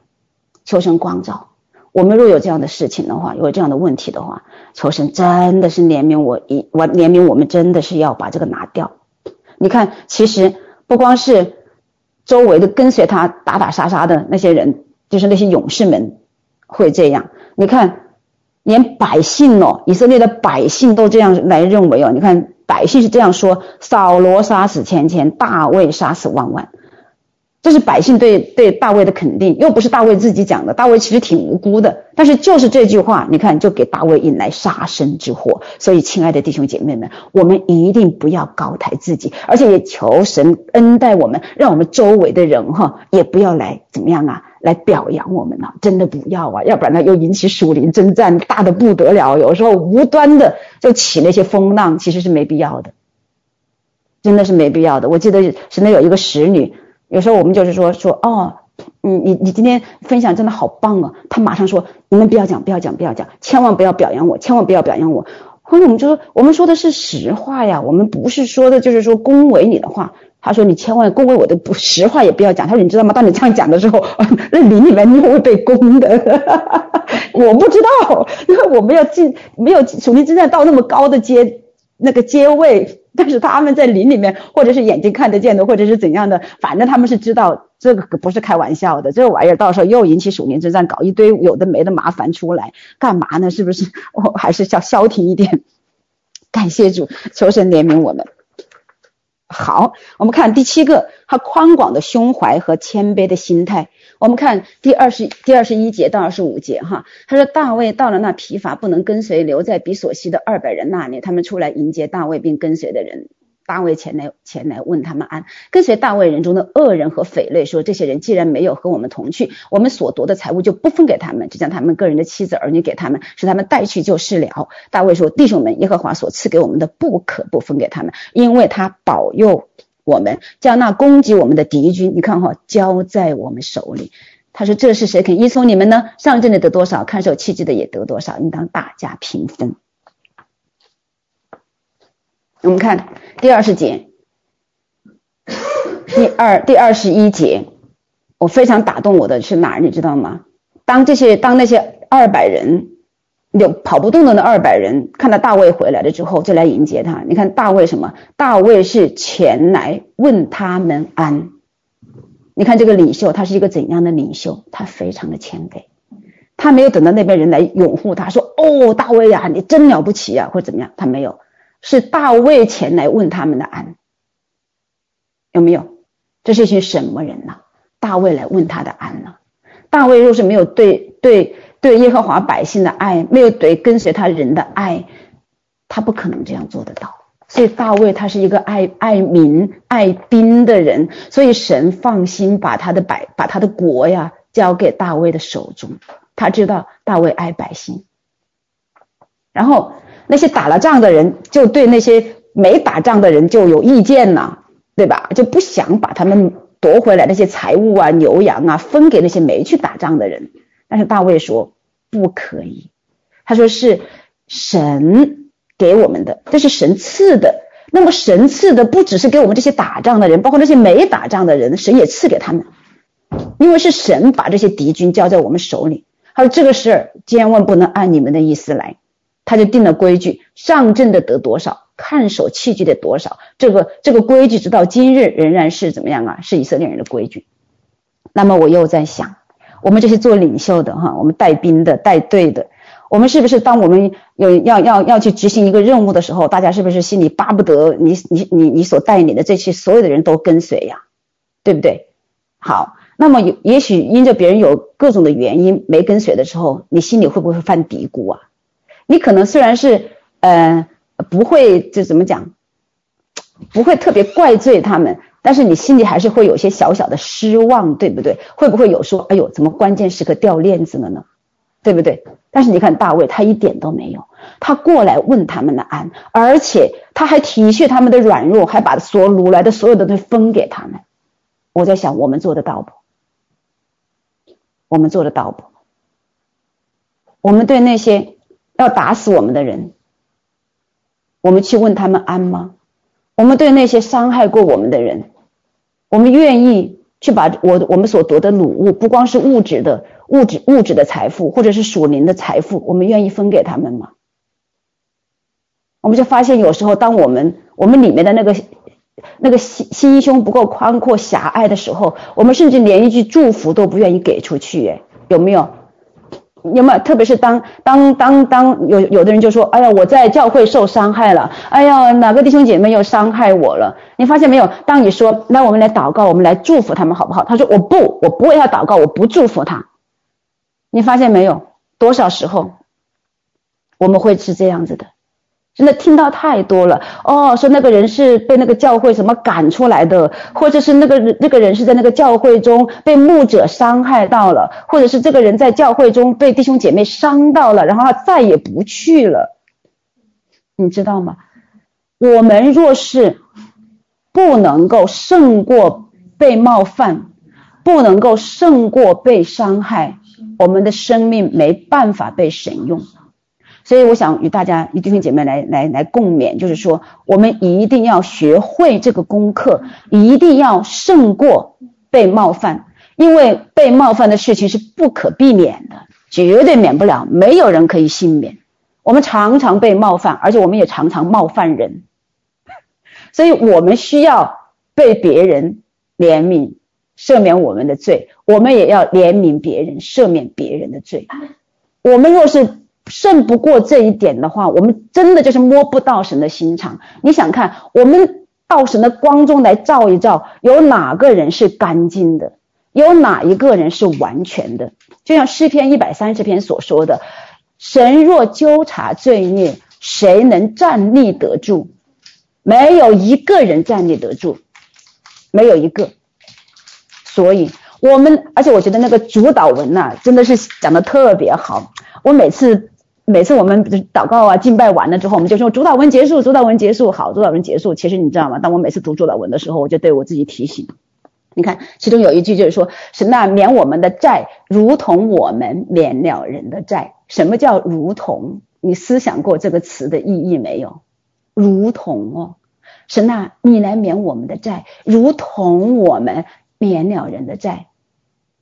求神光照。我们若有这样的事情的话，有这样的问题的话，求神真的是怜悯我一，我怜悯我们，真的是要把这个拿掉。你看，其实不光是周围的跟随他打打杀杀的那些人，就是那些勇士们会这样。你看，连百姓哦，以色列的百姓都这样来认为哦。你看，百姓是这样说：扫罗杀死千千，大卫杀死万万。这是百姓对对大卫的肯定，又不是大卫自己讲的。大卫其实挺无辜的，但是就是这句话，你看就给大卫引来杀身之祸。所以，亲爱的弟兄姐妹们，我们一定不要高抬自己，而且也求神恩待我们，让我们周围的人哈也不要来怎么样啊，来表扬我们啊，真的不要啊，要不然呢又引起属灵征战，大的不得了。有时候无端的就起那些风浪，其实是没必要的，真的是没必要的。我记得现在有一个使女。有时候我们就是说说哦，你你你今天分享真的好棒啊！她马上说，你们不要讲，不要讲，不要讲，千万不要表扬我，千万不要表扬我。后来我们就说，我们说的是实话呀，我们不是说的就是说恭维你的话。他说你千万恭维我的不实话也不要讲。他说你知道吗？当你这样讲的时候，那林里面你会被攻的。我不知道，因 为我没有进，没有属灵之战到那么高的阶那个阶位。但是他们在林里面，或者是眼睛看得见的，或者是怎样的，反正他们是知道这个不是开玩笑的，这个玩意儿到时候又引起属灵之战，搞一堆有的没的麻烦出来，干嘛呢？是不是？我还是要消停一点。感谢主，求神怜悯我们。好，我们看第七个，他宽广的胸怀和谦卑的心态。我们看第二十第二十一节到二十五节，哈，他说大卫到了那疲乏不能跟随，留在比索西的二百人那里，他们出来迎接大卫并跟随的人。大卫前来前来问他们安。跟随大卫人中的恶人和匪类说：这些人既然没有和我们同去，我们所夺的财物就不分给他们，只将他们个人的妻子儿女给他们，使他们带去就是了。大卫说：弟兄们，耶和华所赐给我们的不可不分给他们，因为他保佑。我们将那攻击我们的敌军，你看哈，交在我们手里。他说：“这是谁肯依从你们呢？上阵的得多少，看守器具的也得多少，应当大家平分。”我们看第二十节，第二第二十一节，我非常打动我的是哪儿？你知道吗？当这些当那些二百人。有跑不动的那二百人，看到大卫回来了之后，就来迎接他。你看大卫什么？大卫是前来问他们安。你看这个领袖，他是一个怎样的领袖？他非常的谦卑，他没有等到那边人来拥护他，说：“哦，大卫呀，你真了不起呀，或者怎么样？”他没有，是大卫前来问他们的安。有没有？这是一群什么人呢？大卫来问他的安呢？大卫若是没有对对。对耶和华百姓的爱，没有对跟随他人的爱，他不可能这样做得到。所以大卫他是一个爱爱民爱兵的人，所以神放心把他的百把他的国呀交给大卫的手中。他知道大卫爱百姓，然后那些打了仗的人就对那些没打仗的人就有意见呐，对吧？就不想把他们夺回来那些财物啊牛羊啊分给那些没去打仗的人。但是大卫说不可以，他说是神给我们的，这是神赐的。那么神赐的不只是给我们这些打仗的人，包括那些没打仗的人，神也赐给他们，因为是神把这些敌军交在我们手里。他说这个事儿千万不能按你们的意思来，他就定了规矩：上阵的得多少，看守器具的多少。这个这个规矩直到今日仍然是怎么样啊？是以色列人的规矩。那么我又在想。我们这些做领袖的哈，我们带兵的、带队的，我们是不是当我们有要要要去执行一个任务的时候，大家是不是心里巴不得你你你你所带领的这些所有的人都跟随呀？对不对？好，那么有也许因着别人有各种的原因没跟随的时候，你心里会不会犯嘀咕啊？你可能虽然是呃不会就怎么讲，不会特别怪罪他们，但是你心里还是会有些小小的失望，对不对？会不会有说，哎呦，怎么关键时刻掉链子了呢？对不对？但是你看大卫，他一点都没有，他过来问他们的安，而且他还体恤他们的软弱，还把所掳来的所有的东西分给他们。我在想，我们做得到不？我们做得到不？我们对那些要打死我们的人，我们去问他们安吗？我们对那些伤害过我们的人，我们愿意去把我我们所得的掳物，不光是物质的。物质物质的财富，或者是属灵的财富，我们愿意分给他们吗？我们就发现，有时候当我们我们里面的那个那个心心胸不够宽阔狭隘的时候，我们甚至连一句祝福都不愿意给出去。哎，有没有？有没有？特别是当当当当有有的人就说：“哎呀，我在教会受伤害了。哎呀，哪个弟兄姐妹又伤害我了？”你发现没有？当你说：“那我们来祷告，我们来祝福他们，好不好？”他说：“我不，我不为他祷告，我不祝福他。”你发现没有？多少时候我们会是这样子的？真的听到太多了哦，说那个人是被那个教会什么赶出来的，或者是那个那个人是在那个教会中被牧者伤害到了，或者是这个人在教会中被弟兄姐妹伤到了，然后他再也不去了。你知道吗？我们若是不能够胜过被冒犯，不能够胜过被伤害。我们的生命没办法被神用，所以我想与大家、与弟兄姐妹来来来共勉，就是说，我们一定要学会这个功课，一定要胜过被冒犯，因为被冒犯的事情是不可避免的，绝对免不了，没有人可以幸免。我们常常被冒犯，而且我们也常常冒犯人，所以我们需要被别人怜悯。赦免我们的罪，我们也要怜悯别人，赦免别人的罪。我们若是胜不过这一点的话，我们真的就是摸不到神的心肠。你想看，我们到神的光中来照一照，有哪个人是干净的？有哪一个人是完全的？就像诗篇一百三十篇所说的：“神若纠察罪孽，谁能站立得住？没有一个人站立得住，没有一个。”所以，我们而且我觉得那个主祷文呐、真的是讲得特别好。我每次每次我们祷告啊、敬拜完了之后，我们就说主祷文结束，主祷文结束，好，主祷文结束。其实你知道吗？当我每次读主祷文的时候，我就对我自己提醒，你看，其中有一句就是说，神啊，免我们的债，如同我们免了人的债。什么叫如同？你思想过这个词的意义没有？如同哦，神啊，你来免我们的债，如同我们。免了人的债，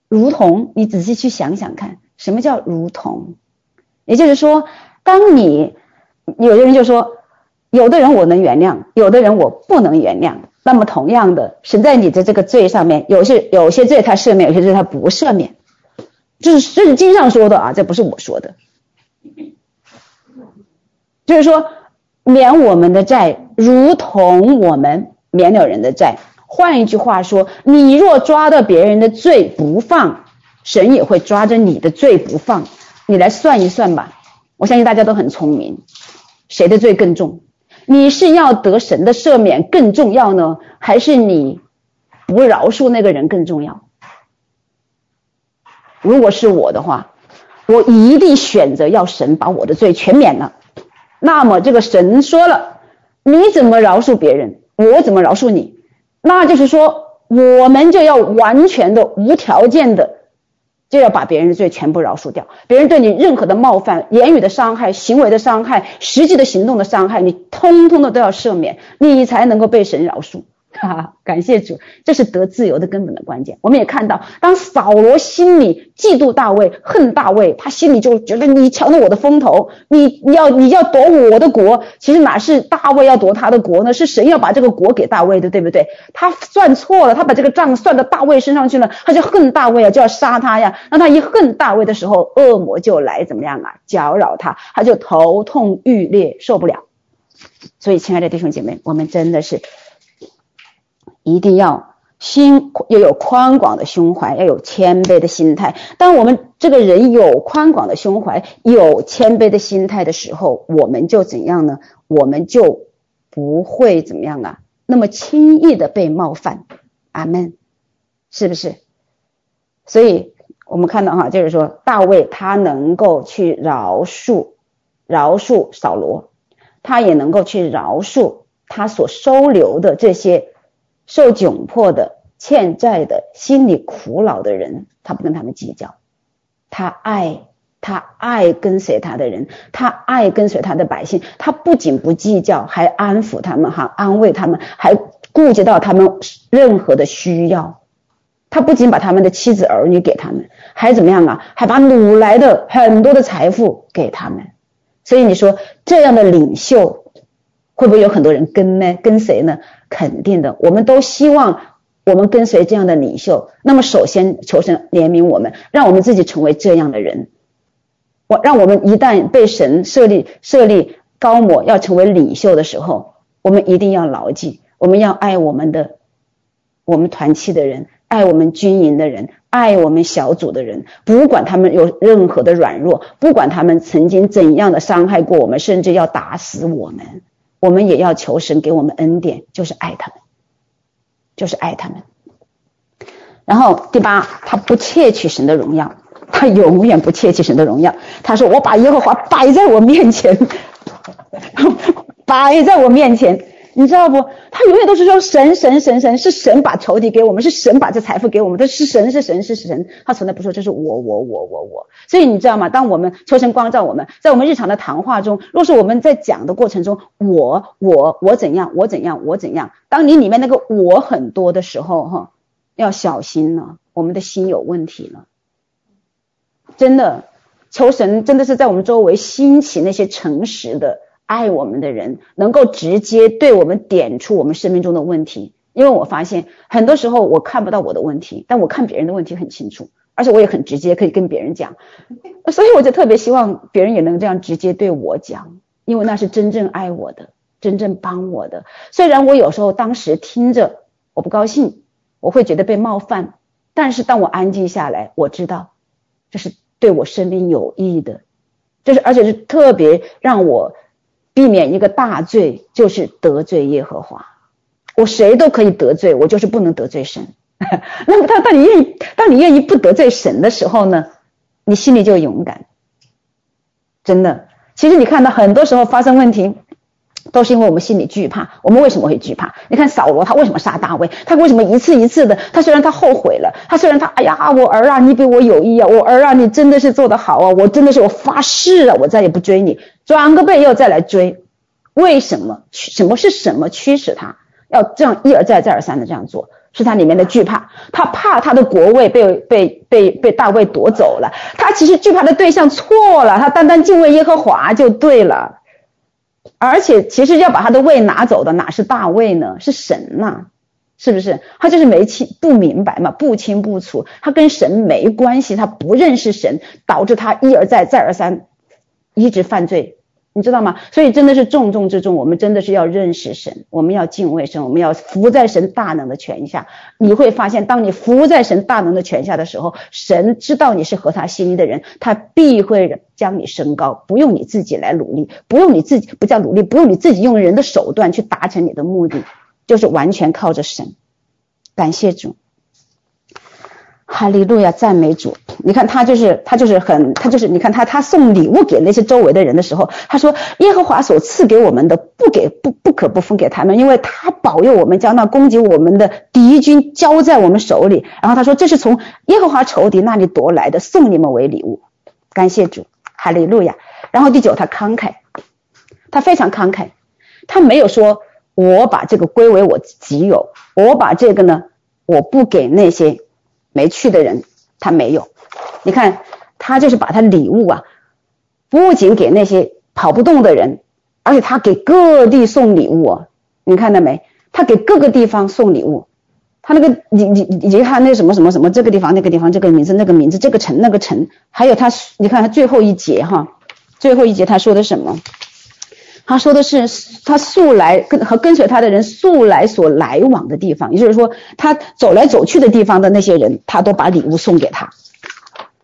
如同你仔细去想想看，什么叫如同？也就是说，当你有的人就说，有的人我能原谅，有的人我不能原谅。那么同样的，神在你的这个罪上面，有些有些罪他赦免，有些罪他不赦免，这是圣经上说的啊，这不是我说的。就是说，免我们的债，如同我们免了人的债。换一句话说，你若抓到别人的罪不放，神也会抓着你的罪不放。你来算一算吧，我相信大家都很聪明，谁的罪更重？你是要得神的赦免更重要呢，还是你不饶恕那个人更重要？如果是我的话，我一定选择要神把我的罪全免了。那么这个神说了，你怎么饶恕别人，我怎么饶恕你？那就是说，我们就要完全的、无条件的，就要把别人的罪全部饶恕掉。别人对你任何的冒犯、言语的伤害、行为的伤害、实际的行动的伤害，你通通的都要赦免，你才能够被神饶恕。哈哈，感谢主，这是得自由的根本的关键。我们也看到，当扫罗心里嫉妒大卫、恨大卫，他心里就觉得你抢了我的风头，你你要你要夺我的国，其实哪是大卫要夺他的国呢？是神要把这个国给大卫的，对不对？他算错了，他把这个账算到大卫身上去了，他就恨大卫啊，就要杀他呀。那他一恨大卫的时候，恶魔就来怎么样啊？搅扰他，他就头痛欲裂，受不了。所以，亲爱的弟兄姐妹，我们真的是。一定要心要有宽广的胸怀，要有谦卑的心态。当我们这个人有宽广的胸怀，有谦卑的心态的时候，我们就怎样呢？我们就不会怎么样啊？那么轻易的被冒犯。阿门，是不是？所以我们看到哈，就是说大卫他能够去饶恕饶恕扫罗，他也能够去饶恕他所收留的这些。受窘迫的、欠债的、心里苦恼的人，他不跟他们计较，他爱他爱跟随他的人，他爱跟随他的百姓，他不仅不计较，还安抚他们，哈，安慰他们，还顾及到他们任何的需要。他不仅把他们的妻子儿女给他们，还怎么样啊？还把掳来的很多的财富给他们。所以你说这样的领袖。会不会有很多人跟呢？跟谁呢？肯定的，我们都希望我们跟随这样的领袖。那么，首先求神怜悯我们，让我们自己成为这样的人。我让我们一旦被神设立设立高模，要成为领袖的时候，我们一定要牢记，我们要爱我们的我们团契的人，爱我们军营的人，爱我们小组的人，不管他们有任何的软弱，不管他们曾经怎样的伤害过我们，甚至要打死我们。我们也要求神给我们恩典，就是爱他们，就是爱他们。然后第八，他不窃取神的荣耀，他永远不窃取神的荣耀。他说：“我把耶和华摆在我面前，摆在我面前。”你知道不？他永远都是说神神神神，是神把仇敌给我们，是神把这财富给我们，这是神是神是神。他从来不说这是我我我我我。所以你知道吗？当我们求神光照我们，在我们日常的谈话中，若是我们在讲的过程中，我我我怎样我怎样我怎样，当你里面那个我很多的时候，哈，要小心了，我们的心有问题了。真的，求神真的是在我们周围兴起那些诚实的。爱我们的人能够直接对我们点出我们生命中的问题，因为我发现很多时候我看不到我的问题，但我看别人的问题很清楚，而且我也很直接可以跟别人讲，所以我就特别希望别人也能这样直接对我讲，因为那是真正爱我的，真正帮我的。虽然我有时候当时听着我不高兴，我会觉得被冒犯，但是当我安静下来，我知道这是对我生命有益的，就是而且是特别让我。避免一个大罪，就是得罪耶和华。我谁都可以得罪，我就是不能得罪神。那么他，当你愿意，当你愿意不得罪神的时候呢，你心里就勇敢。真的，其实你看到很多时候发生问题，都是因为我们心里惧怕。我们为什么会惧怕？你看扫罗，他为什么杀大卫？他为什么一次一次的？他虽然他后悔了，他虽然他哎呀，我儿啊，你比我有益啊，我儿啊，你真的是做得好啊，我真的是我发誓啊，我再也不追你。转个背又再来追，为什么？什么是什么驱使他要这样一而再再而三的这样做？是他里面的惧怕，他怕他的国位被被被被大卫夺走了。他其实惧怕的对象错了，他单单敬畏耶和华就对了。而且其实要把他的位拿走的哪是大卫呢？是神呐、是不是？他就是没清不明白嘛，不清不楚，他跟神没关系，他不认识神，导致他一而再再而三一直犯罪。你知道吗？所以真的是重中之重，我们真的是要认识神，我们要敬畏神，我们要服在神大能的权下。你会发现，当你服在神大能的权下的时候，神知道你是合他心意的人，他必会将你升高，不用你自己来努力，不用你自己不叫努力，不用你自己用人的手段去达成你的目的，就是完全靠着神。感谢主。哈利路亚，赞美主！你看他就是他就是很他就是你看他他送礼物给那些周围的人的时候，他说耶和华所赐给我们的不给不不可不分给他们，因为他保佑我们将那攻击我们的敌军交在我们手里。然后他说这是从耶和华仇敌那里夺来的，送你们为礼物。感谢主，哈利路亚！然后第九，他慷慨，他非常慷慨，他没有说我把这个归为我己有，我把这个呢，我不给那些没去的人，他没有。你看，他就是把他礼物啊，不仅给那些跑不动的人，而且他给各地送礼物。你看到没？他给各个地方送礼物。他那个你你你看那什么什么什么这个地方那个地方这个名字那个名字这个城那个城，还有他你看他最后一节哈，最后一节他说的什么？他说的是他素来跟和跟随他的人素来所来往的地方，也就是说他走来走去的地方的那些人，他都把礼物送给他。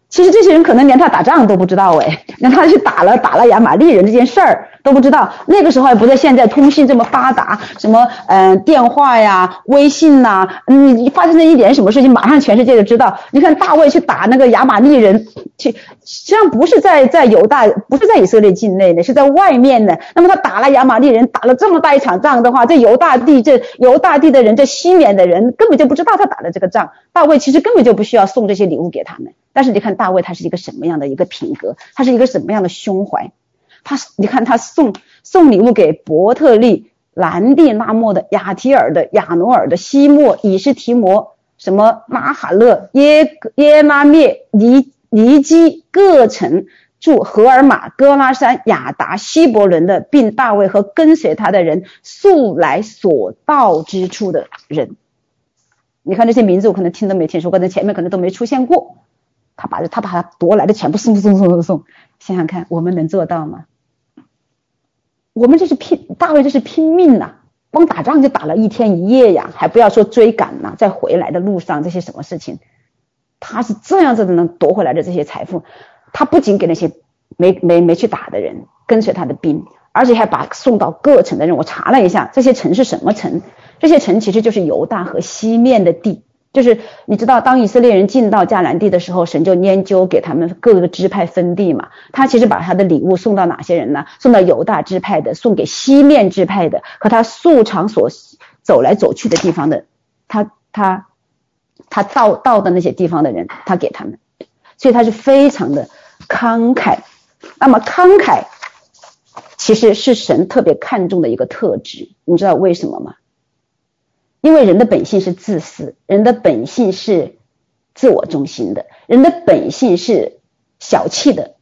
其实这些人可能连他打仗都不知道哎，连他去打了打了亚玛力人这件事儿都不知道。那个时候还不在现在通信这么发达，什么嗯、电话呀、微信呐、啊，你发生了一点什么事情，马上全世界都知道。你看大卫去打那个亚玛力人，去实际上不是在在犹大，不是在以色列境内的，是在外面的。那么他打了亚玛力人，打了这么大一场仗的话，这犹大地这犹大地的人，这西缅的人根本就不知道他打了这个仗。大卫其实根本就不需要送这些礼物给他们。但是你看大卫他是一个什么样的一个品格，他是一个什么样的胸怀，他你看他送送礼物给伯特利、兰地拉莫的、亚提尔的、亚努尔的、西莫、以实提摩、什么马哈勒、耶耶拉篾、尼尼基各城住荷尔玛、哥拉山、雅达、希伯仑的，并大卫和跟随他的人素来所到之处的人。你看这些名字，我可能听都没听说过，在前面可能都没出现过。他把他把他夺来的全部送送送送送，想想看，我们能做到吗？我们这是拼，大卫这是拼命呐，光打仗就打了一天一夜呀，还不要说追赶呐，在回来的路上这些什么事情，他是这样子的能夺回来的这些财富，他不仅给那些没没没去打的人跟随他的兵，而且还把送到各城的人。我查了一下，这些城是什么城？这些城其实就是犹大和西面的地。就是你知道，当以色列人进到迦南地的时候，神就研究给他们各个支派分地嘛。他其实把他的礼物送到哪些人呢？送到犹大支派的，送给西面支派的，和他素常所走来走去的地方的，他他他到到的那些地方的人，他给他们。所以他是非常的慷慨。那么慷慨其实是神特别看重的一个特质，你知道为什么吗？因为人的本性是自私，人的本性是自我中心的，人的本性是小气的。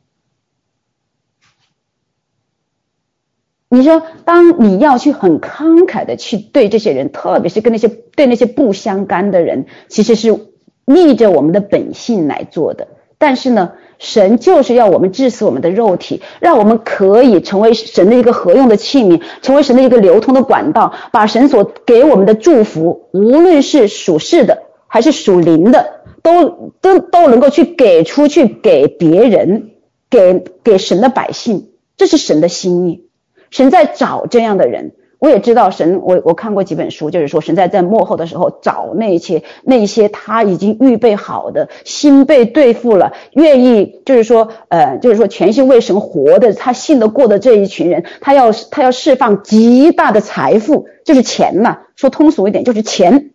你说，当你要去很慷慨的去对这些人，特别是跟那些对那些不相干的人，其实是逆着我们的本性来做的。但是呢，神就是要我们致死我们的肉体，让我们可以成为神的一个合用的器皿，成为神的一个流通的管道，把神所给我们的祝福，无论是属世的还是属灵的，都都都能够去给出去给别人，给给神的百姓，这是神的心意。神在找这样的人。我也知道神，我我看过几本书，就是说神在在幕后的时候找那些那些他已经预备好的心被对付了，愿意就是说呃就是说全心为神活的，他信得过的这一群人，他要他要释放极大的财富，就是钱嘛，说通俗一点就是钱。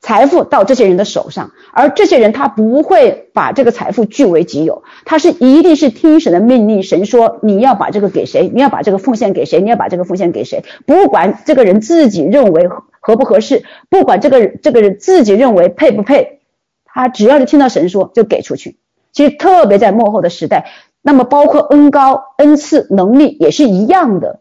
财富到这些人的手上，而这些人他不会把这个财富据为己有，他是一定是听神的命令。神说你要把这个给谁，你要把这个奉献给谁，你要把这个奉献给谁，不管这个人自己认为合不合适，不管这个这个人自己认为配不配，他只要是听到神说就给出去。其实特别在末后的时代，那么包括恩高、恩赐、能力也是一样的。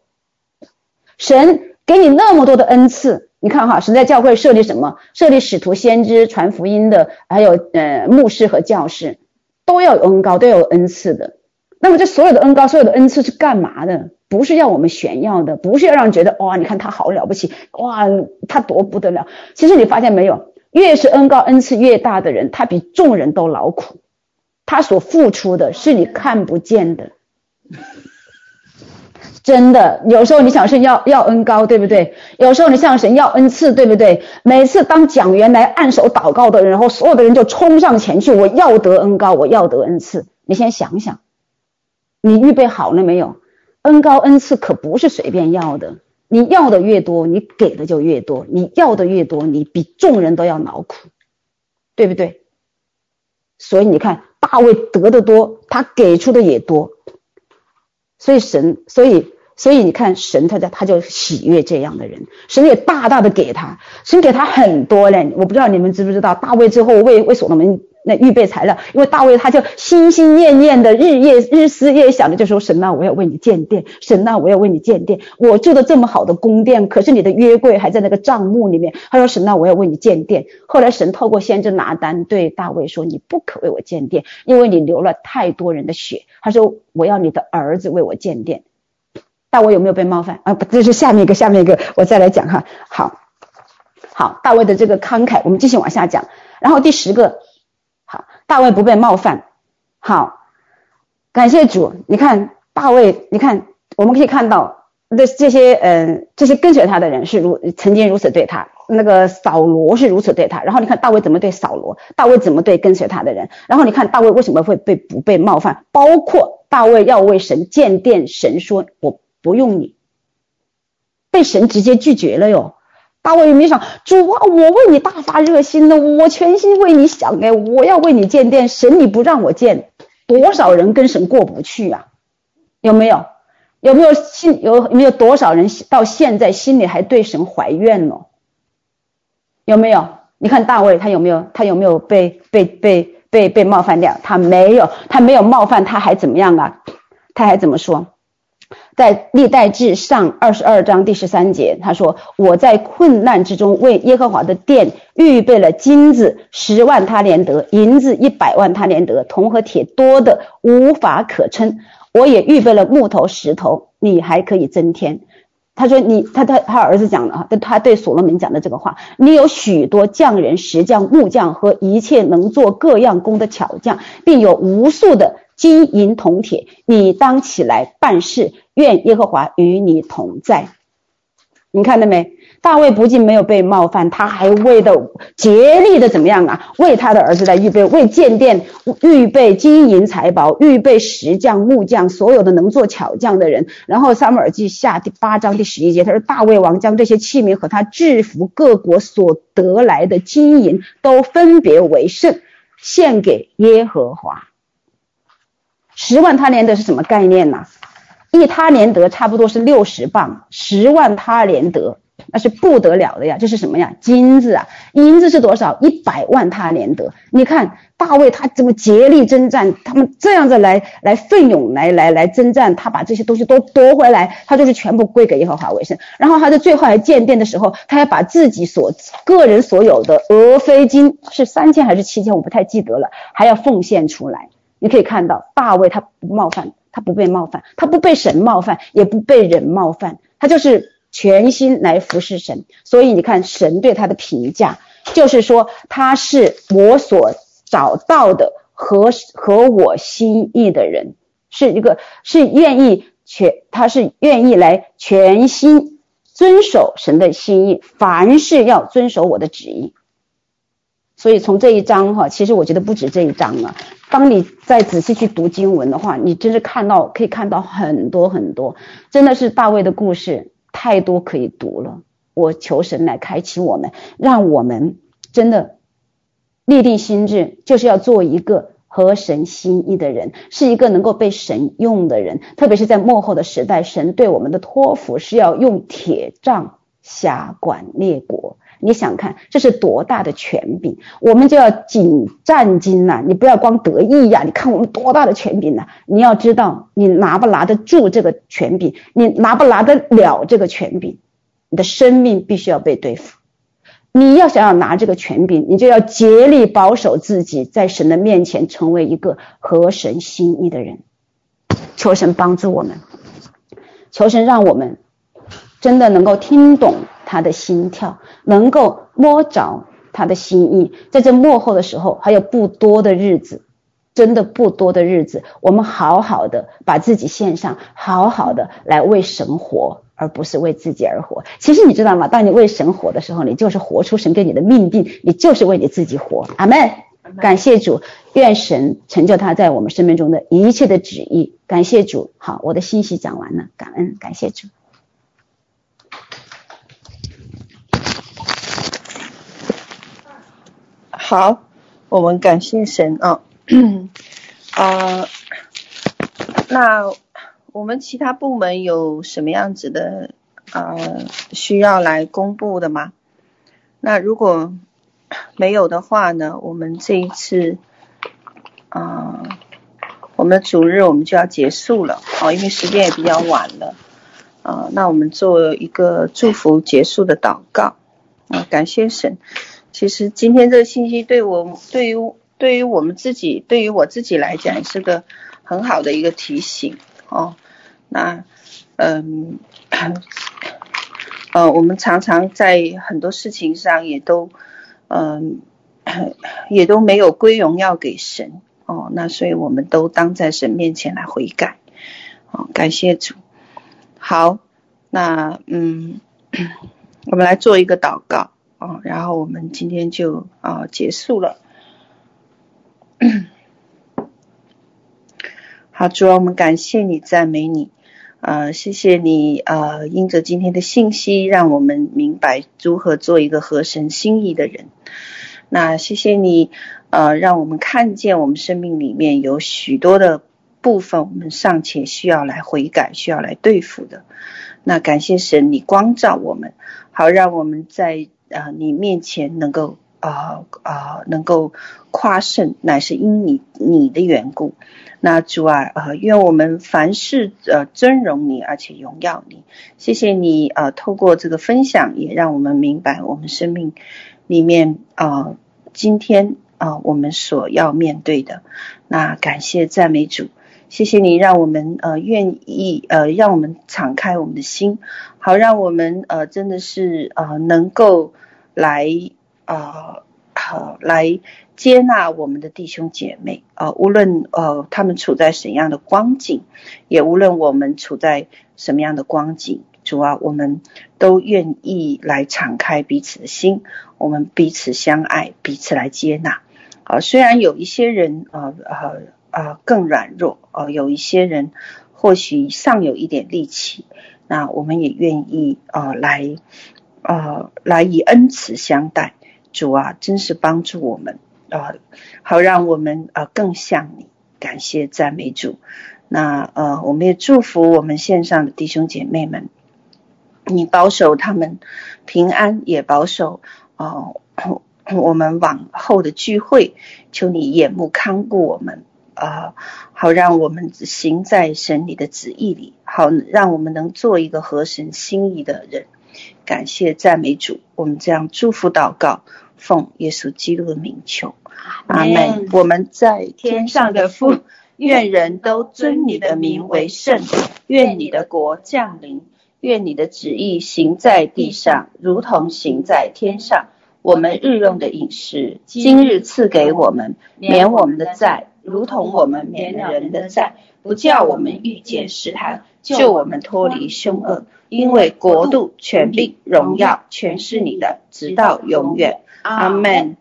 神给你那么多的恩赐。你看哈，神在教会设立什么？设立使徒、先知、传福音的，还有呃牧师和教师，都要有恩高，都要有恩赐的。那么这所有的恩高、所有的恩赐是干嘛的？不是要我们炫耀的，不是要让人觉得哇，你看他好了不起，哇，他多不得了。其实你发现没有，越是恩高恩赐越大的人，他比众人都劳苦，他所付出的是你看不见的。真的，有时候你想神要要恩高，对不对？有时候你向神要恩赐，对不对？每次当讲员来按手祷告的人，然后所有的人就冲上前去，我要得恩高，我要得恩赐。你先想想，你预备好了没有？恩高恩赐可不是随便要的，你要的越多，你给的就越多；你要的越多，你比众人都要劳苦，对不对？所以你看，大卫得的多，他给出的也多。所以神，所以所以你看神他在他就喜悦这样的人，神也大大的给他，神给他很多嘞。我不知道你们知不知道，大卫之后为为所罗门那预备材料，因为大卫他就心心念念的日夜日思夜想的就说神啊，我要为你建殿，神啊，我要为你建殿。我住的这么好的宫殿，可是你的约柜还在那个帐幕里面。他说神啊，我要为你建殿。后来神透过先知拿单对大卫说，你不可为我建殿，因为你流了太多人的血。他说我要你的儿子为我建殿。大卫有没有被冒犯啊？不，这是下面一个，下面一个，我再来讲哈。好，好，大卫的这个慷慨，我们继续往下讲。然后第十个，大卫不被冒犯。好，感谢主。你看大卫，你看我们可以看到那这些嗯，这些跟随他的人是如曾经如此对他，那个扫罗是如此对他。然后你看大卫怎么对扫罗，大卫怎么对跟随他的人。然后你看大卫为什么会被不被冒犯？包括大卫要为神建殿，神说我。不用你，被神直接拒绝了哟。大卫也没想，主啊，我为你大发热心的，我全心为你想哎，我要为你建殿，神你不让我建，多少人跟神过不去啊？有没有？有没有心？有有没有多少人到现在心里还对神怀怨呢？有没有？你看大卫他有没有？他有没有被被被被被冒犯掉？他没有，他没有冒犯，他还怎么样啊？他还怎么说？在历代志上二十二章第十三节，他说：“我在困难之中为耶和华的殿预备了金子十万他连得，银子一百万他连得，铜和铁多的无法可称。我也预备了木头石头，你还可以增添。”他说：“你他他他儿子讲的哈，他对所罗门讲的这个话，你有许多匠人、石匠、木匠和一切能做各样工的巧匠，并有无数的。”金银铜铁，你当起来办事，愿耶和华与你同在。你看到没？大卫不仅没有被冒犯，他还为的竭力的怎么样啊？为他的儿子来预备，为建殿预备金银财宝，预备石匠、木匠，所有的能做巧匠的人。然后撒母耳记下第八章第十一节，他说：“大卫王将这些器皿和他制服各国所得来的金银，都分别为圣，献给耶和华。”十万他连得是什么概念呢？一他连得差不多是六十磅，十万他连得那是不得了的呀！这是什么呀？金子啊，银子是多少？一百万他连得。你看大卫他怎么竭力征战，他们这样子来来奋勇来来来征战，他把这些东西都夺回来，他就是全部归给耶和华为圣。然后他在最后还建殿的时候，他还把自己所个人所有的俄非金是三千还是七千，我不太记得了，还要奉献出来。你可以看到大卫他不冒犯，他不被冒犯，他不被神冒犯，也不被人冒犯，他就是全心来服侍神。所以你看神对他的评价，就是说他是我所找到的合合我心意的人，是一个是愿意全，他是愿意来全心遵守神的心意，凡事要遵守我的旨意。所以从这一章哈，其实我觉得不止这一章啊。当你再仔细去读经文的话，你真是看到可以看到很多很多，真的是大卫的故事太多可以读了。我求神来开启我们，让我们真的立定心志，就是要做一个合神心意的人，是一个能够被神用的人。特别是在幕后的时代，神对我们的托付是要用铁杖辖管列国。你想看这是多大的权柄，我们就要谨战兢呐！你不要光得意呀！你看我们多大的权柄呐！你要知道，你拿不拿得住这个权柄，你拿不拿得了这个权柄，你的生命必须要被对付。你要想要拿这个权柄，你就要竭力保守自己，在神的面前成为一个合神心意的人。求神帮助我们，求神让我们真的能够听懂。他的心跳能够摸着他的心意，在这幕后的时候，还有不多的日子，真的不多的日子，我们好好的把自己献上，好好的来为神活，而不是为自己而活。其实你知道吗？当你为神活的时候，你就是活出神给你的命定，你就是为你自己活。阿门。感谢主，愿神成就他在我们生命中的一切的旨意。感谢主。好，我的信息讲完了，感恩，感谢主。好，我们感谢神啊，啊、那我们其他部门有什么样子的呃需要来公布的吗？那如果没有的话呢，我们这一次啊、我们主日我们就要结束了哦，因为时间也比较晚了啊、那我们做一个祝福结束的祷告啊、感谢神。其实今天这个信息对我，对于对于我们自己，对于我自己来讲，是个很好的一个提醒哦。那嗯。呃，我们常常在很多事情上也都，嗯、也都没有归荣耀给神哦。那所以我们都当在神面前来悔改，哦，感谢主。好，那嗯，我们来做一个祷告然后我们今天就啊、结束了。好，主啊，我们感谢你，赞美你。呃，谢谢你，呃，因着今天的信息，让我们明白如何做一个合神心意的人。那谢谢你，呃，让我们看见我们生命里面有许多的部分，我们尚且需要来悔改，需要来对付的。那感谢神，你光照我们，好让我们在呃你面前能够。啊啊，能够夸胜，乃是因你你的缘故。那主啊，呃，愿我们凡事呃尊荣你，而且荣耀你。谢谢你呃，透过这个分享，也让我们明白我们生命里面啊、呃，今天啊、我们所要面对的。那感谢赞美主，谢谢你让我们呃愿意呃，让我们敞开我们的心，好让我们呃真的是呃能够来。啊，好、来接纳我们的弟兄姐妹啊、呃，无论呃他们处在怎样的光景，也无论我们处在什么样的光景，主啊，我们都愿意来敞开彼此的心，我们彼此相爱，彼此来接纳。啊、呃，虽然有一些人啊啊啊更软弱，啊、呃，有一些人或许尚有一点力气，那我们也愿意啊、呃、来啊、呃、来以恩慈相待。主啊，真是帮助我们啊，好让我们啊更像你。感谢赞美主。那呃，我们也祝福我们线上的弟兄姐妹们，你保守他们平安，也保守啊我们往后的聚会。求你眼目看顾我们啊，好让我们行在神你的旨意里，好让我们能做一个合神心意的人。感谢赞美主，我们这样祝福祷告。奉耶稣基督的名求，阿门。我们在天上的父，愿人都尊你的名为圣。愿你的国降临，愿你的旨意行在地上，如同行在天上。我们日用的饮食，今日赐给我们，免我们的债，如同我们免了人的债，不叫我们遇见试探，救我们脱离凶恶。因为国度、权力、荣耀，全是你的，直到永远。阿门。